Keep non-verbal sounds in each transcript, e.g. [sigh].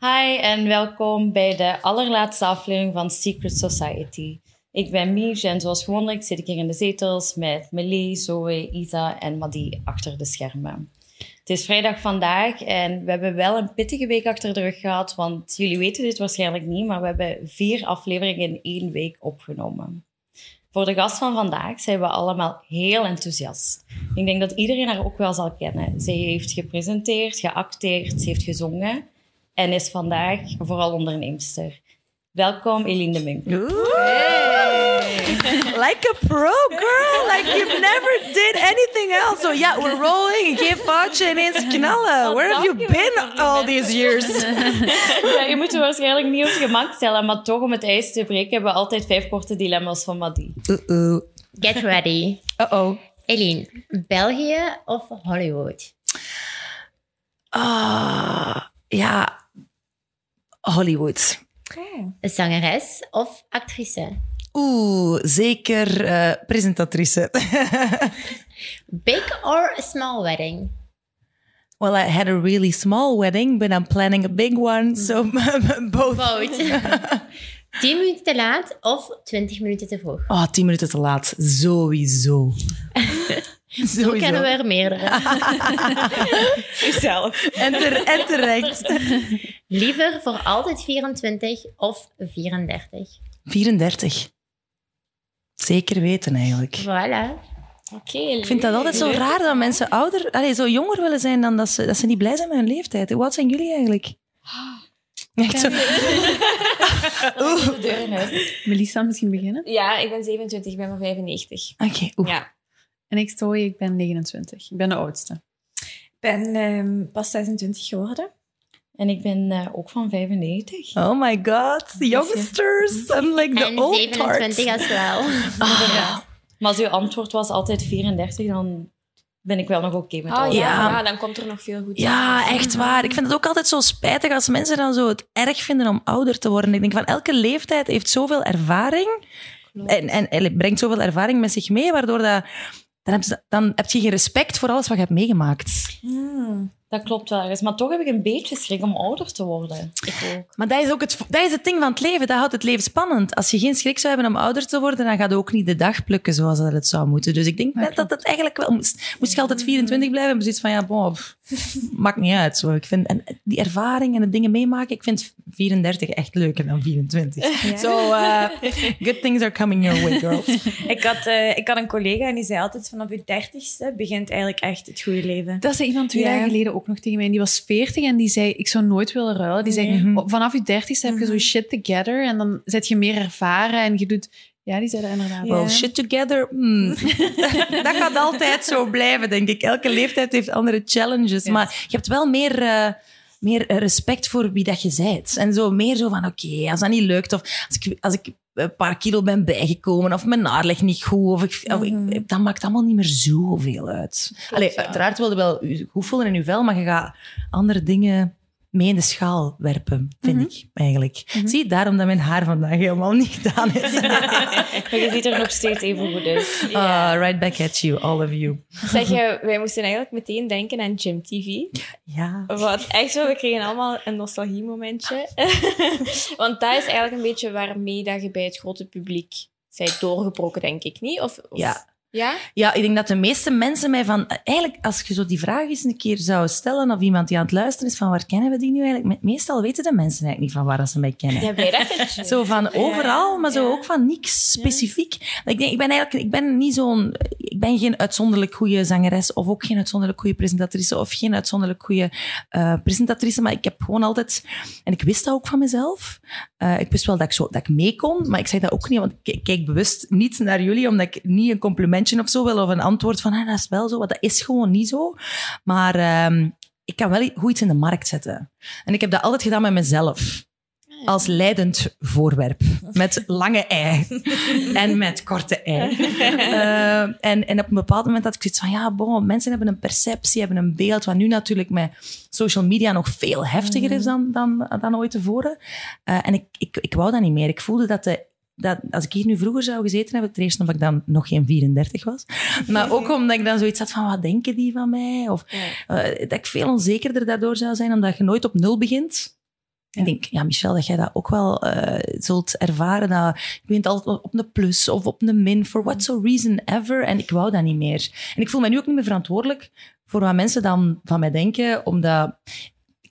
Hi en welkom bij de allerlaatste aflevering van Secret Society. Ik ben Mies en zoals gewoonlijk zit ik hier in de zetels met Melee, Zoe, Isa en Madi achter de schermen. Het is vrijdag vandaag en we hebben wel een pittige week achter de rug gehad, want jullie weten dit waarschijnlijk niet, maar we hebben vier afleveringen in één week opgenomen. Voor de gast van vandaag zijn we allemaal heel enthousiast. Ik denk dat iedereen haar ook wel zal kennen. Zij heeft gepresenteerd, geacteerd, ze heeft gezongen en is vandaag vooral onderneemster. Welkom Eline de Munk. [laughs] like a pro, girl. Like you've never did anything else. So yeah, we're rolling. Geef foutje ineens knallen. Where have you been all these years? [laughs] Ja, je moet je waarschijnlijk niet op gemak stellen, maar toch om het ijs te breken hebben we altijd vijf korte dilemma's van Madi. Uh-oh. Get ready. Uh-oh. Eline, België of Hollywood? Ah, ja. Hollywood. Zangeres of actrice? Oeh, zeker eh, presentatrice. [laughs] Big or small wedding? well, I had a really small wedding, but I'm planning a big one. So [laughs] both. Both. [laughs] 10 minuten te laat of 20 minuten te vroeg? Oh, tien minuten te laat. Sowieso. Zo Sowieso. kennen we er meerdere. Jezelf. En, ter- en terecht. Liever voor altijd 24 of 34? 34. Zeker weten eigenlijk. Voilà. Oké. Ik vind dat altijd zo raar dat mensen ouder, allee, zo jonger willen zijn dan dat ze, dat ze niet blij zijn met hun leeftijd. Hoe oud zijn jullie eigenlijk? Echt zo. [laughs] Melissa, misschien beginnen? Ja, ik ben 27, ik ben van 95. Oké. Ja. En ik, Zoe, ik ben 29. Ik ben de oudste. Ik ben ehm, pas 26 geworden. En ik ben eh, ook van 95. Oh my god, youngsters. I'm like the En old 27 tarts. als wel. [laughs] Ah, Maar als uw antwoord was altijd 34, dan ben ik wel nog oké met Oh ouder. ja. Ja. dan komt er nog veel goed. ja, echt waar. Ik vind het ook altijd zo spijtig als mensen dan zo het erg vinden om ouder te worden. Ik denk van elke leeftijd heeft zoveel ervaring. En, en, en brengt zoveel ervaring met zich mee, waardoor dat, dan, heb je, dan heb je geen respect voor alles wat je hebt meegemaakt. Hmm. Dat klopt wel eens. Maar toch heb ik een beetje schrik om ouder te worden. Ik ook. Maar dat is ook het, dat is het ding van het leven. Dat houdt het leven spannend. Als je geen schrik zou hebben om ouder te worden, dan gaat je ook niet de dag plukken zoals dat het zou moeten. Dus ik denk net dat het eigenlijk wel... Moest, moest je altijd 24 blijven, precies van ja, bon, pff, maakt niet uit. Zo. Ik vind, en die ervaring en de dingen meemaken, ik vind 34 echt leuker dan 24. So, uh, good things are coming your way, girls. Ik had, eh, ik had een collega en die zei altijd vanaf je dertigste begint eigenlijk echt het goede leven. Dat zei iemand twee Ja. jaar geleden ook nog tegen mij. En die was 40 en die zei, ik zou nooit willen ruilen. Die zei, Mhm. "Oh, vanaf je dertigste heb je zo shit together en dan zet je meer ervaren en je doet... Ja, die zei dat inderdaad. Well, shit together, hmm. [laughs] dat gaat altijd zo blijven, denk ik. Elke leeftijd heeft andere challenges. Maar je hebt wel meer, eh, meer respect voor wie dat je bent. En zo meer zo van, oké, als dat niet lukt, of als ik, als ik een paar kilo ben bijgekomen, of mijn haar ligt niet goed, of ik, of ik, dat maakt allemaal niet meer zoveel uit. Allee, uiteraard wil je wel je goed voelen in je vel, maar je gaat andere dingen mee in de schaal werpen, vind ik, eigenlijk. Zie, daarom dat mijn haar vandaag helemaal niet gedaan is. [laughs] Maar je ziet er nog steeds even goed uit. Ah, right back at you, all of you. Zeg je, wij moesten eigenlijk meteen denken aan Gym TV. Ja. Wat echt zo, we kregen allemaal een nostalgiemomentje. [laughs] Want dat is eigenlijk een beetje waarmee dat je bij het grote publiek zijt doorgebroken, denk ik, niet? Of, of- Ja. Ja? ja, ik denk dat de meeste mensen mij van... Eigenlijk, als je zo die vraag eens een keer zou stellen, of iemand die aan het luisteren is, van waar kennen we die nu eigenlijk? Me- Meestal weten de mensen eigenlijk niet van waar dat ze mij kennen. Ja, dat Zo van overal, maar zo Ja. ook van niks specifiek. Ik, denk, ik ben eigenlijk ik ben niet zo'n... Ik ben geen uitzonderlijk goede zangeres of ook geen uitzonderlijk goede presentatrice of geen uitzonderlijk goede eh, presentatrice, maar ik heb gewoon altijd... En ik wist dat ook van mezelf. Eh, ik wist wel dat ik, zo, dat ik mee kon, maar ik zei dat ook niet, want ik kijk bewust niet naar jullie, omdat ik niet een complimentje of zo wil of een antwoord van ah, dat is wel zo, want dat is gewoon niet zo. Maar ehm, ik kan wel goed iets in de markt zetten. En ik heb dat altijd gedaan met mezelf als leidend voorwerp. Met lange ei. [laughs] en met korte ei. Eh, en, en op een bepaald moment had ik zoiets van, ja, bon, mensen hebben een perceptie, hebben een beeld, wat nu natuurlijk met social media nog veel heftiger is dan, dan, dan ooit tevoren. Eh, en ik, ik, ik wou dat niet meer. Ik voelde dat de, dat, als ik hier nu vroeger zou gezeten hebben, ten eerste omdat ik dan nog geen 34 was, maar ook [laughs] omdat ik dan zoiets had van, wat denken die van mij? Of eh, dat ik veel onzekerder daardoor zou zijn, omdat je nooit op nul begint. Ik denk, ja, Michel, dat jij dat ook wel eh, zult ervaren. Dat je bent altijd op een plus of op een min, for what so reason ever. En ik wou dat niet meer. En ik voel me nu ook niet meer verantwoordelijk voor wat mensen dan van mij denken, omdat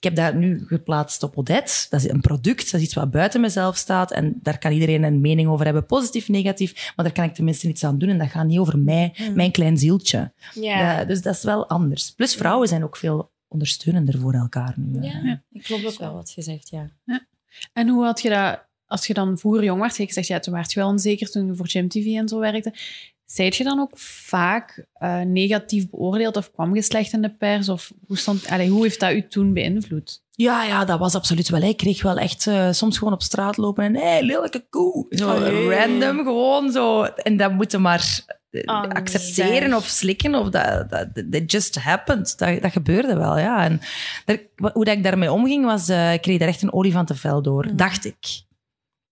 ik heb dat nu geplaatst op Odette. Dat is een product, dat is iets wat buiten mezelf staat. En daar kan iedereen een mening over hebben, positief, negatief. Maar daar kan ik tenminste iets aan doen. En dat gaat niet over mij, mijn klein zieltje. Ja. Ja, dus dat is wel anders. Plus vrouwen zijn ook veel ondersteunender voor elkaar nu. hè. Ja. Ik klopt ook wel wat je zegt, ja. En hoe had je dat, als je dan vroeger jong was, je gezegd, ja, toen werd je wel onzeker toen je voor Gym TV en zo werkte. Zijt je dan ook vaak eh, negatief beoordeeld of kwam je slecht in de pers? Of hoe, stond, allee, hoe heeft dat u toen beïnvloed? Ja, ja, dat was absoluut wel. Ik kreeg wel echt eh, soms gewoon op straat lopen en hé, hey, lelijke koe. Zo Allee. random gewoon zo. En dat moeten maar eh, Oh, accepteren of slikken. Of dat, dat, that just happened. Dat, dat gebeurde wel, ja. En daar, hoe dat ik daarmee omging, was... ik kreeg daar echt een olifantenvel door, dacht ik.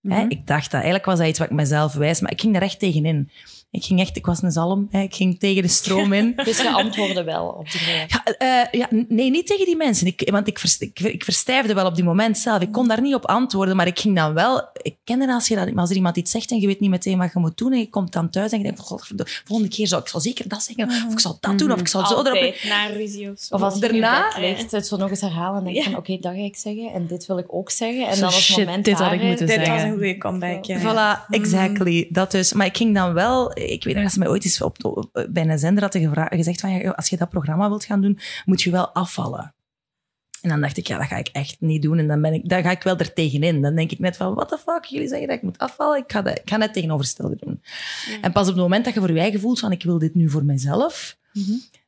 Hè, Mhm. ik dacht dat. Eigenlijk was dat iets wat ik mezelf wijs, maar ik ging daar echt tegenin. Ik ging echt... Ik was een zalm. Hè, ik ging tegen de stroom in. [laughs] Dus je antwoordde wel op die vraag. Ja, eh, ja, nee, niet tegen die mensen. Ik, want ik, vers- ik, ik verstijfde wel op die moment zelf. Ik kon daar niet op antwoorden, maar ik ging dan wel... Ik ken er als, je dat, als er iemand iets zegt en je weet niet meteen wat je moet doen en je komt dan thuis en je denkt, "God, de volgende keer zal ik zal zeker dat zeggen, of ik zal dat doen, of ik zal zo erop... Na ruzie of zo. Of als je Daarna- ligt, het zo nog eens herhalen en denk je van, oké, dat ga ik zeggen en dit wil ik ook zeggen. En Zo, dan shit, het moment dit had ik moeten is, Dit was zeggen. een goede comeback, ja. Voilà, exactly. Dat dus. Maar ik ging dan wel... Ik weet nog dat ze mij ooit eens op, op- bij een zender hadden gezegd van, ja, als je dat programma wilt gaan doen, moet je wel afvallen. En dan dacht ik, ja, dat ga ik echt niet doen. En dan, ben ik, dan ga ik wel er tegenin. Dan denk ik net van, what the fuck, jullie zeggen dat ik moet afvallen. Ik ga, dat, ik ga net tegenovergestelde doen. En pas op het moment dat je voor je eigen voelt van, ik wil dit nu voor mezelf,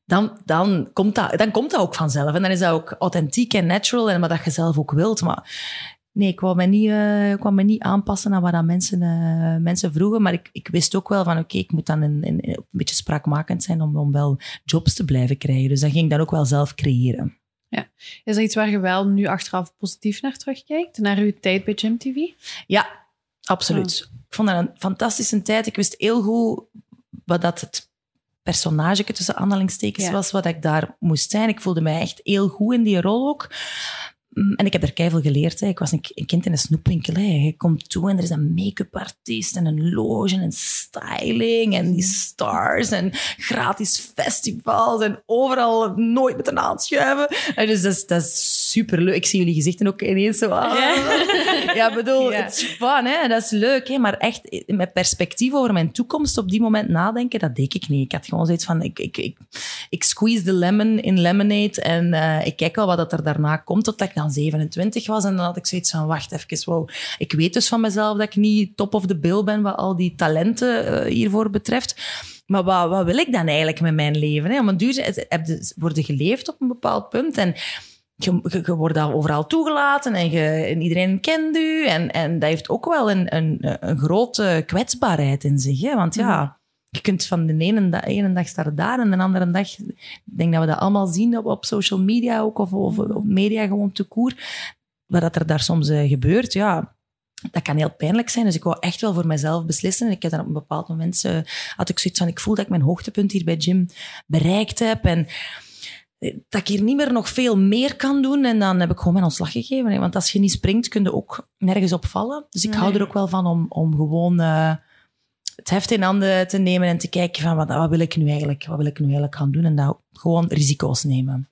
dan, dan, komt dat, dan komt dat ook vanzelf. En dan is dat ook authentiek en natural, en wat dat je zelf ook wilt. Maar nee, ik wou me niet, wou me niet aanpassen aan wat dat mensen, eh, mensen vroegen. Maar ik, ik wist ook wel van, oké, ik moet dan een, een, een beetje spraakmakend zijn om, om wel jobs te blijven krijgen. Dus dat ging ik dan ook wel zelf creëren. Is er iets waar je wel nu achteraf positief naar terugkijkt? Naar uw tijd bij Gym TV? Ja, absoluut. Ik vond dat een fantastische tijd. Ik wist heel goed wat dat het personage tussen aanhalingstekens Ja. was, wat ik daar moest zijn. Ik voelde mij echt heel goed in die rol ook. Mm, En ik heb er keihard geleerd. Hè. Ik was een, kind in een snoepwinkel. Hè. Je komt toe en er is een make-up artiest en een loge en styling en die stars en gratis festivals en overal nooit met een aanschuiven. En dus dat is, dat is superleuk. Ik zie jullie gezichten ook ineens zo. Ja, [laughs] bedoel, Ja. het is fun, hè? dat is leuk. Hè? Maar echt met perspectief over mijn toekomst op die moment nadenken, dat deed ik niet. Ik had gewoon zoiets van, ik, ik, ik, ik squeeze the lemon in lemonade en eh, ik kijk wel wat dat er daarna komt, totdat ik dan 27 was. En dan had ik zoiets van, wacht even, wow. Ik weet dus van mezelf dat ik niet top of the bill ben wat al die talenten eh, hiervoor betreft. Maar wat, wat wil ik dan eigenlijk met mijn leven? Hè? Om een duur worden geleefd op een bepaald punt en je, je, wordt daar overal toegelaten en, je, en iedereen kent u. En, en dat heeft ook wel een, een, een grote kwetsbaarheid in zich. Hè? Want ja, je kunt van de ene, da- ene dag staan daar en de andere dag... Ik denk dat we dat allemaal zien op, op social media ook, of, of op media gewoon te koer. Wat dat er daar soms eh, gebeurt, ja... Dat kan heel pijnlijk zijn, dus ik wou echt wel voor mezelf beslissen. En ik heb dan op een bepaald moment eh, had ik zoiets van, ik voel dat ik mijn hoogtepunt hier bij Jim bereikt heb. En dat ik hier niet meer nog veel meer kan doen. En dan heb ik gewoon mijn ontslag gegeven. hè. Want als je niet springt, kun je ook nergens opvallen. Dus ik hou er ook wel van om, om gewoon eh, het heft in handen te nemen en te kijken van wat, wat, wil ik nu eigenlijk, wat wil ik nu eigenlijk gaan doen. En dat gewoon risico's nemen.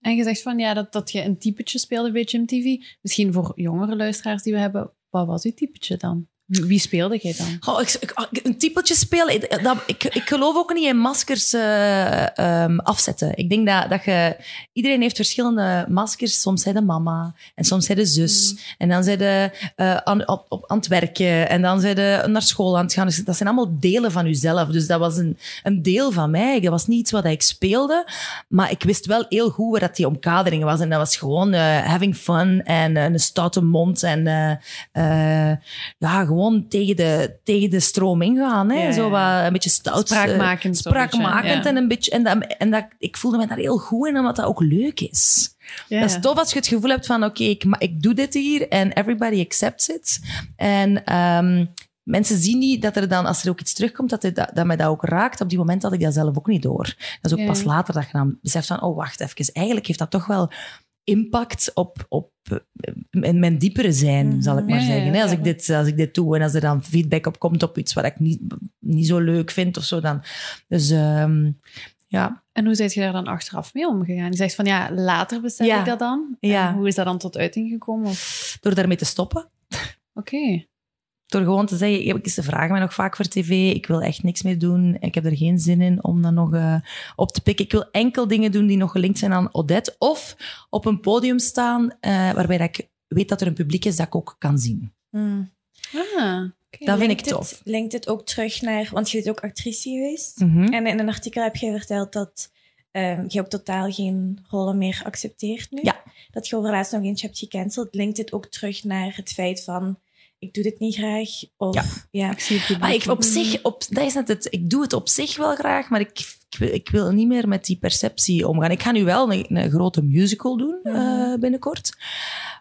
En je zegt van ja, dat, dat je een typetje speelde bij Gym TV. Misschien voor jongere luisteraars die we hebben, wat was uw typetje dan? Wie speelde jij dan? Ik, ik- een typeltje spelen. ik- Dat, ik, ik geloof ook niet in maskers eh, ehm, afzetten. Ik denk dat, dat je... Iedereen heeft verschillende maskers. Soms zijn de mama. En soms zijn de zus. En dan zijn de eh, aan, op, op, aan het werken. En dan zijn de naar school aan het gaan. Dus dat zijn allemaal delen van jezelf. Dus dat was een, een deel van mij. Dat was niet iets wat ik speelde. Maar ik wist wel heel goed waar dat die omkadering was. En dat was gewoon eh, having fun. En een stoute mond. En ja, gewoon tegen de, tegen de stroom ingaan. Hè? Ja. Zo wat, een beetje stout. eh, Spraakmakend. Spraakmakend en een beetje... En, dat, en dat, ik voelde me daar heel goed in, omdat dat ook leuk is. Ja. Dat is tof als je het gevoel hebt van, oké, ik, ik doe dit hier en everybody accepts it. En ehm, mensen zien niet dat er dan, als er ook iets terugkomt, dat, het, dat, dat mij dat ook raakt. Op die moment had ik dat zelf ook niet door. Dat is ook Ja. pas later dat je dan beseft van, oh, wacht even. Eigenlijk heeft dat toch wel impact op, op eh, in mijn diepere zijn, zal ik maar Ja, zeggen. hè. Als, ja. ik dit, als ik dit doe en als er dan feedback op komt op iets wat ik niet, niet zo leuk vind of zo, dan... Dus ehm, ja, En hoe zijt je daar dan achteraf mee omgegaan? Je zegt van ja, later Ja. ik dat dan. Ja. En hoe is dat dan tot uiting gekomen? Of- door daarmee te stoppen. Oké. Door gewoon te zeggen, ik- ze vragen mij nog vaak voor tv, ik wil echt niks meer doen, ik heb er geen zin in om dat nog eh, op te pikken. Ik wil enkel dingen doen die nog gelinkt zijn aan Odette. Of op een podium staan eh, waarbij dat ik weet dat er een publiek is dat ik ook kan zien. Mm. Ah. Dat vind ik tof. Het, linkt het ook terug naar... Want je bent ook actrice geweest. Mhm. En in een artikel heb je verteld dat ehm, je ook totaal geen rollen meer accepteert nu. Ja. Dat je overlaatst nog eentje hebt gecanceld. Linkt het ook terug naar het feit van... Ik doe dit niet graag. Of, Ja. ja. Ik zie het Maar ik, op zich, op, dat is net het, ik doe het op zich wel graag, maar ik, ik, wil- ik wil niet meer met die perceptie omgaan. Ik ga nu wel een, een grote musical doen eh, binnenkort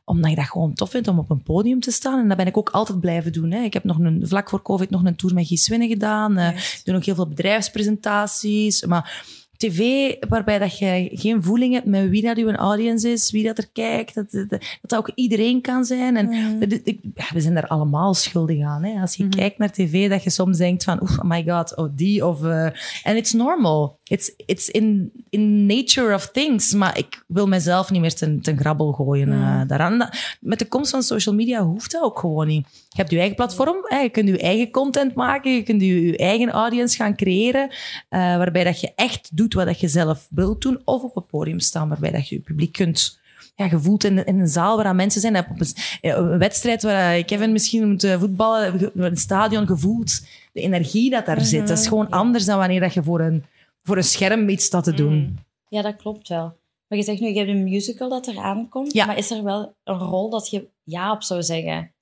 omdat ik dat gewoon tof vind om op een podium te staan. En dat ben ik ook altijd blijven doen. Hè. Ik heb nog een, vlak voor COVID nog een tour met Guy Swinnen gedaan. Ik doe nog heel veel bedrijfspresentaties. Maar tv, waarbij dat je geen voeling hebt met wie dat uw audience is, wie dat er kijkt, dat dat, dat, dat ook iedereen kan zijn. En Mhm. dat- ik- ja, we zijn daar allemaal schuldig aan. Hè? Als je Mhm. kijkt naar tv, dat je soms denkt van, oh my god, oh die. Of, eh, en it's normal. It's, it's in, in nature of things. Maar ik wil mezelf niet meer ten, ten grabbel gooien eh, Mhm. daaraan. Met de komst van social media hoeft dat ook gewoon niet. Je hebt je eigen platform, hè, je kunt je eigen content maken, je kunt je, je eigen audience gaan creëren, eh, waarbij dat je echt doet wat dat je zelf wilt doen, of op een podium staan waarbij dat je je publiek kunt ja, gevoeld in, in een zaal waar mensen zijn. Op een, een wedstrijd waar eh, Kevin misschien moet eh, voetballen, een stadion gevoeld. De energie dat daar zit, dat is gewoon anders dan wanneer dat je voor een, voor een scherm iets staat te doen. Ja, dat klopt wel. Maar je zegt nu, je hebt een musical dat eraan komt. Ja. Maar is er wel een rol dat je ja op zou zeggen?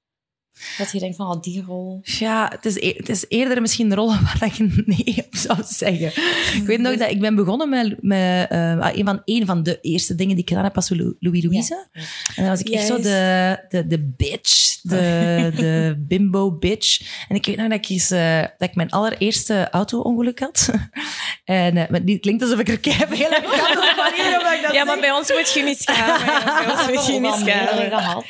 Dat je denkt van, oh, die rol. Ja, het is, e- het is eerder misschien de rol waar je nee op zou zeggen. Ik weet nog dat ik ben begonnen met, met eh, een, van, een van de eerste dingen die ik gedaan heb, was Lou- Louis Louise. En dan was ik echt zo de, de, de bitch, de, de bimbo bitch. En ik weet nog dat ik, eens, eh, dat ik mijn allereerste auto-ongeluk had. En uh, het klinkt alsof ik er keihard heel erg kan op manier ik dat Ja, maar zeg. bij ons moet je niet schamen. Bij ons moet je Ook niet al schamen. gehad.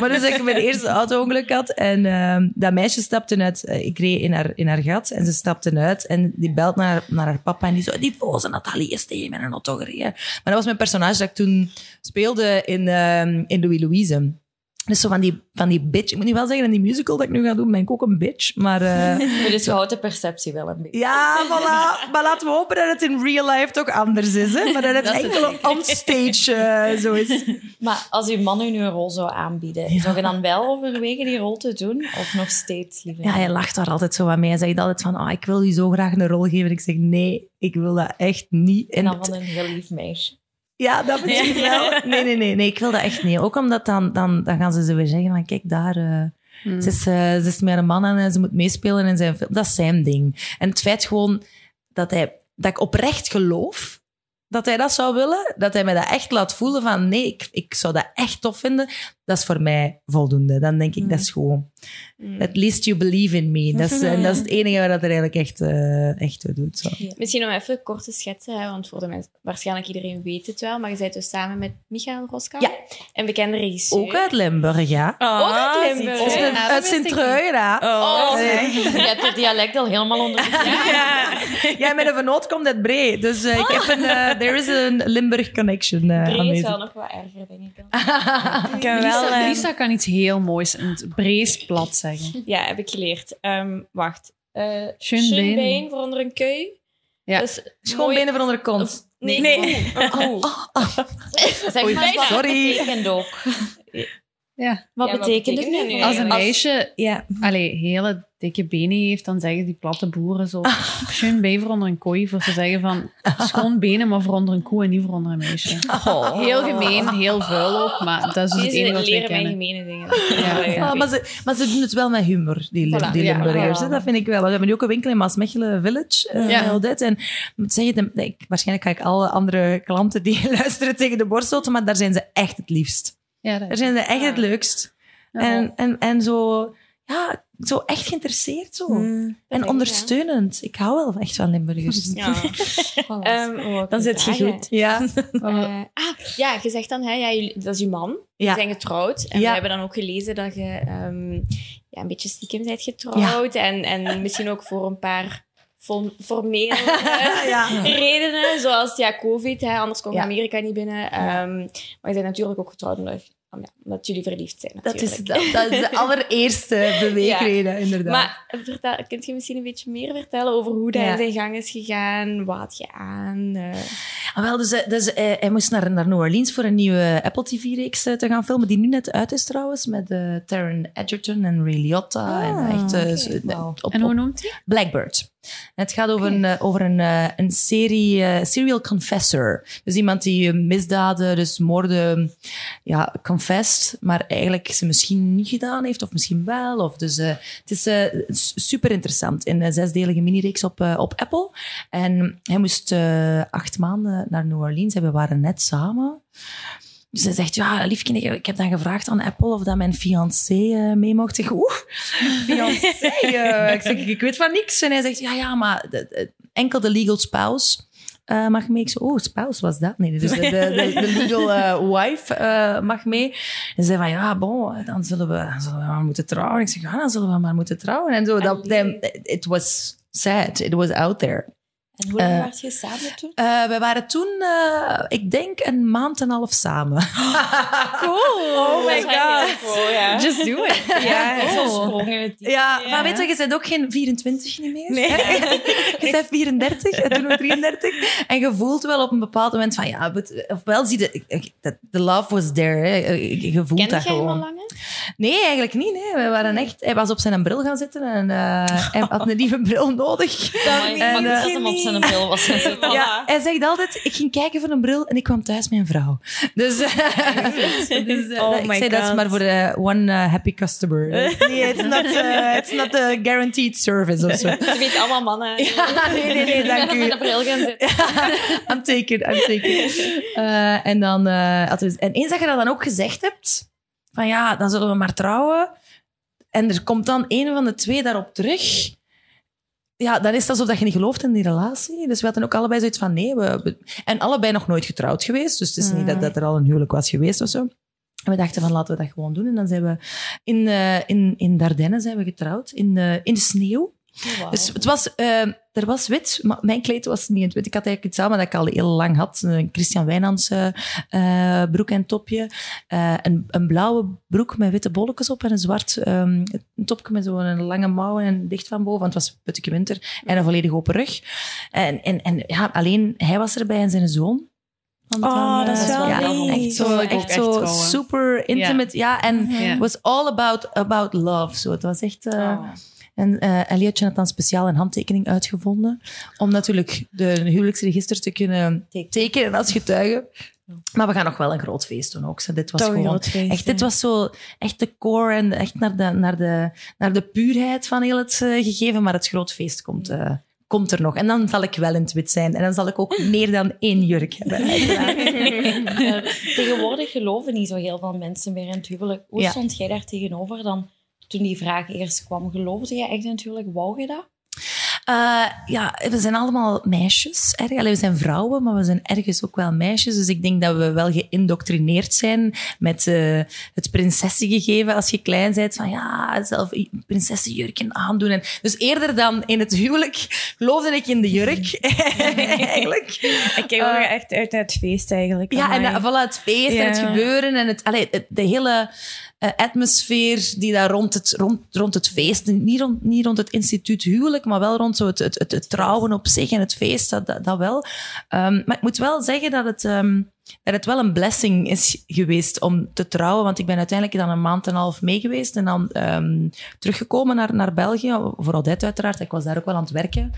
Maar dus ik mijn eerste auto-ongeluk En ehm, dat meisje stapte uit. eh, ik reed in haar, in haar gat en ze stapte uit. En die belt naar, naar haar papa en die zo... Die boze Nathalie is tegen met een auto gereden. Maar dat was mijn personage dat ik toen speelde in, ehm, in Louis Louise. Dus zo van die, van die bitch. Ik moet nu wel zeggen, in die musical dat ik nu ga doen, ben ik ook een bitch. Maar eh, [laughs] Dus je houdt de perceptie wel een beetje. ja, voilà. Maar laten we hopen dat het in real life toch anders is. Hè? Maar dat het enkel on stage eh, zo is. [laughs] Maar als uw man u nu een rol zou aanbieden, zou je dan wel overwegen die rol te doen? Of nog steeds liever? Ja, hij lacht daar altijd zo aan mij. Hij zegt altijd van, oh, ik wil u zo graag een rol geven. Ik zeg, nee, ik wil dat echt niet. En dan van een heel lief meisje. Ja, dat misschien wel. Nee, nee, nee, nee, ik wil dat echt niet. Ook omdat dan, dan, dan gaan ze zo weer zeggen van, kijk, daar... eh, Hmm. ze, is, eh, ze is met een man en ze moet meespelen in zijn film. Dat is zijn ding. En het feit gewoon dat, hij, dat ik oprecht geloof dat hij dat zou willen, dat hij mij dat echt laat voelen van, nee, ik, ik zou dat echt tof vinden, dat is voor mij voldoende. Dan denk ik, dat is gewoon... At least you believe in me. Dat is, [laughs] en dat is het enige wat er eigenlijk echt, eh, echt toe doet. Zo. Misschien om even kort te schetsen, hè, want voor de mensen, waarschijnlijk iedereen weet het wel, maar je bent dus samen met Michael Roska, Ja. een bekende regisseur. Ook uit Limburg, ja. Ook uit Limburg. Uit, Ja, uit Sint-Truiden, ja. Oh, Nee. Je hebt het dialect al helemaal onder de knie. [laughs] Ja, mijn vernoot komt uit Bree. Dus eh, ik heb een... eh, there is een Limburg connection eh Bree is wel nog wat erger, denk ik. dan. Ik kan wel... Lisa, eh, Lisa kan iets heel moois in het Brees plat zeggen. [laughs] Ja, heb ik geleerd. Ehm, wacht. Uh, Schön been. been voor onder een keu. Ja. Dat is Schoon mooi- van onder de kont. Nee, Nee. [laughs] Zeg maar, wat sorry. [laughs] Ja. Wat Ja, betekent het betekent nu? het nu? Als een meisje Ja. allee, hele dikke benen heeft, dan zeggen die platte boeren zo... Schön been voor onder een kooi, voor te zeggen van... Schoon benen, maar voor onder een koe en niet voor onder een meisje. Heel gemeen, heel vuil ook, maar dat is dus het enige wat leren mij kennen. gemene dingen. Ja, ja. Ah, maar, ze, maar ze doen het wel met humor, die, Voilà, Limburgers. Dat vind ik wel. We hebben nu ook een winkel in Maasmechelen Village. eh, Ja. Odette. En moet zeggen, waarschijnlijk ga ik alle andere klanten die [laughs] luisteren tegen de borst stoten, maar daar zijn ze echt het liefst. Ja, dat- Daar zijn ze echt het leukst. Ja. En, en, en zo... ja, zo echt geïnteresseerd zo. Hmm. en ondersteunend. Ik hou wel echt van Limburgers. Ja. [laughs] Ehm, oh, wat Dan zit je goed. Ja. [laughs] Eh, ah, ja, je zegt dan, hè, ja, jullie- dat is je man. Ja. Zijn getrouwd. En Ja. we hebben dan ook gelezen dat je ehm, ja, een beetje stiekem bent getrouwd. En, en misschien ook voor een paar formele [laughs] eh, Ja. redenen, zoals ja, COVID. Hè, anders kon Ja. Amerika niet binnen. Ehm, maar je bent natuurlijk ook getrouwd omdat, jullie verliefd zijn. Dat is, natuurlijk. dat, dat is de [laughs] allereerste beweegreden, inderdaad. Maar vertel, kunt je misschien een beetje meer vertellen over hoe dat Ja. in zijn gang is gegaan? Wat had je aan? eh? Ah, wel, dus, eh, dus eh, hij moest naar, naar New Orleans voor een nieuwe Apple TV-reeks te gaan filmen, die nu net uit is trouwens, met eh Taron Egerton en Ray Liotta. en Ah, echt, eh, op, En hoe noemt hij? Blackbird. Het gaat over een, eh, over een, eh, een serie, eh, serial confessor. Dus iemand die misdaden, dus moorden, ja, confessed, maar eigenlijk ze misschien niet gedaan heeft, of misschien wel. Of dus, het is super interessant. In een zesdelige minireeks op, op Apple. En hij moest acht maanden naar New Orleans en we waren net samen. Dus hij zegt, ja, liefje, ik- heb dan gevraagd aan Apple of dat mijn fiancé eh, mee mocht. Ik zeg, oeh, fiancé? eh. ik zeg, ik weet van niks. En hij zegt, ja, ja, maar de- de- enkel de legal spouse eh, mag mee. Ik zeg, oh, spouse was dat? Nee, dus de, de, legal wife mag mee. En ze zei van, ja, bon, dan zullen, we, dan zullen we maar moeten trouwen. Ik zeg, ja, dan zullen we maar moeten trouwen. En zo, dat, it was sad. It was out there. En hoe lang Eh, werd je samen toen? Eh, we waren toen, eh, ik denk, een maand en een half samen. [laughs] Cool. Oh my god. ja. Just do it. Ja, diep. Ja, maar weet je, je bent ook geen 24 niet meer. Nee. [laughs] je bent 34 en toen nog 33. En je voelt wel op een bepaald moment van, ja, but- ofwel zie je, dat the love was there. Hè. Je je voelt Ken dat jij hem al gewoon. langer? Nee, eigenlijk niet. Nee. We waren echt, hij was op zijn bril gaan zitten en eh, hij had een nieuwe bril nodig. Ik en, mag dat op zijn bril was. Ja, hij zegt altijd, ik ging kijken voor een bril en ik kwam thuis met een vrouw. Dus, eh, [laughs] dus eh, Oh ik my zei, dat is maar voor eh, one happy customer. Nee, it's not, it's not a guaranteed service of zo. Ze weet allemaal mannen. [laughs] Ja, nee, nee, nee, dank u. Met een bril gaan [laughs] zitten. I'm taken, I'm taken. Eh, en dan, eh, had hij- en eens dat je dat dan ook gezegd hebt, van ja, dan zullen we maar trouwen. En er komt dan een van de twee daarop terug. Ja, dan is het alsof dat je niet gelooft in die relatie. Dus we hadden ook allebei zoiets van nee. We, we- en allebei nog nooit getrouwd geweest. Dus het is niet dat, dat er al een huwelijk was geweest of zo. En we dachten van laten we dat gewoon doen. En dan zijn we in, eh, in, in Dardenne zijn we getrouwd. In, de in de sneeuw. Dus het was, eh, er was wit, maar mijn kleed was niet in het wit. Ik had eigenlijk iets aan dat ik al heel lang had. Een Christian Wijnands eh, eh, broek en topje. Eh, een, een blauwe broek met witte bolletjes op en een zwart ehm, een topje met zo'n lange mouwen en dicht van boven, want het was puttige winter. En een volledig open rug. En, en, en ja, alleen hij was erbij en zijn zoon. Want Oh, dat is wel ja, lief. echt zo, echt echt zo trouwen. super intimate. Ja, en it was all about, about love. Zo. Het was echt... Oh. En eh Elliotje had dan speciaal een handtekening uitgevonden om natuurlijk de huwelijksregister te kunnen tekenen als getuige. Maar we gaan nog wel een groot feest doen ook. Zo, dit was Toch gewoon feest, echt, dit was zo echt de core en echt naar de, naar de, naar de puurheid van heel het eh, gegeven. Maar het groot feest komt, eh, komt er nog. En dan zal ik wel in het wit zijn. En dan zal ik ook [laughs] meer dan één jurk hebben. [laughs] tegenwoordig geloven niet zo heel veel mensen meer in het huwelijk. Hoe Ja. stond jij daar tegenover dan toen die vraag eerst kwam? Geloofde jij echt huwelijk? Wou je dat? Eh, ja, we zijn allemaal meisjes. Erg. Allee, we zijn vrouwen, maar we zijn ergens ook wel meisjes. Dus ik denk dat we wel geïndoctrineerd zijn met eh, het prinsessengegeven als je klein bent. Van ja, zelf prinsessenjurken aandoen. En, dus eerder dan in het huwelijk geloofde ik in de jurk, [laughs] eigenlijk. Ik kijk ook Eh, echt uit naar het feest eigenlijk. Ja, en uh, voilà, het feest en het gebeuren en het, allee, het- de hele eh, atmosfeer die daar rond het, rond, rond het feest, niet rond, niet rond het instituut huwelijk, maar wel rond zo het, het, het, trouwen op zich en het feest, dat, dat, wel. Ehm, maar ik moet wel zeggen dat het, ehm, dat het wel een blessing is geweest om te trouwen, want ik ben uiteindelijk dan een maand en een half mee geweest en dan ehm, teruggekomen naar, naar België, voor Odette uiteraard. Ik was daar ook wel aan het werken.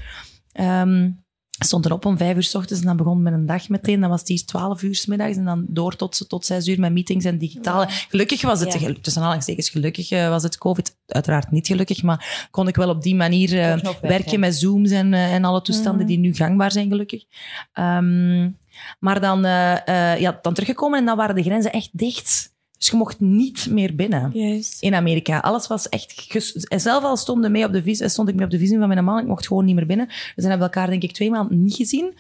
Stond erop om vijf uur s ochtends en dan begon mijn dag meteen. Dan was hier twaalf uur s middags en dan door tot, tot zes uur met meetings en digitale. Gelukkig was het, Ja. tussen aanhalingstekens, gelukkig eh, was het COVID. Uiteraard niet gelukkig, maar kon ik wel op die manier eh, werken. met Zooms en, eh, en alle toestanden die nu gangbaar zijn, gelukkig. Ehm, maar dan, ja, dan teruggekomen en dan waren de grenzen echt dicht. Dus je mocht niet meer binnen Juist. in Amerika. Alles was echt... Zelf al stonden mee op de vis, stond ik mee op de visum van mijn man. Ik mocht gewoon niet meer binnen. Dus dan hebben we elkaar denk ik twee maanden niet gezien.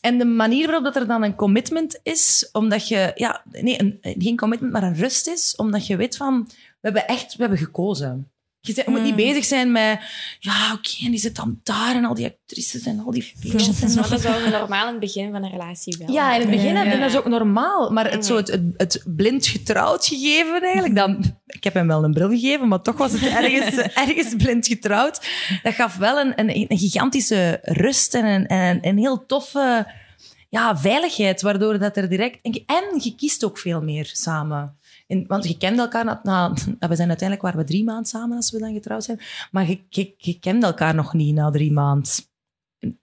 En de manier waarop dat er dan een commitment is, omdat je... Ja, nee, een, geen commitment, maar een rust is. Omdat je weet van, we hebben echt we hebben gekozen. Je, moet niet bezig zijn met... Ja, oké, en die zit dan daar en al die actrices en al die feestjes. En zo. dat is wel normaal in het begin van een relatie wel. Ja, in het begin, Ja, en dat is ook normaal. Maar het, Mhm. zo het, het, het blind getrouwd gegeven eigenlijk, dan... Ik heb hem wel een bril gegeven, maar toch was het ergens, [laughs] ergens blind getrouwd. Dat gaf wel een, een, een gigantische rust en een, en een, een heel toffe ja, veiligheid, waardoor dat er direct... En, en je kiest ook veel meer samen. En, want je kende elkaar... Na, na- we zijn uiteindelijk waren we drie maanden samen als we dan getrouwd zijn. Maar je, je, je kende elkaar nog niet na drie maanden.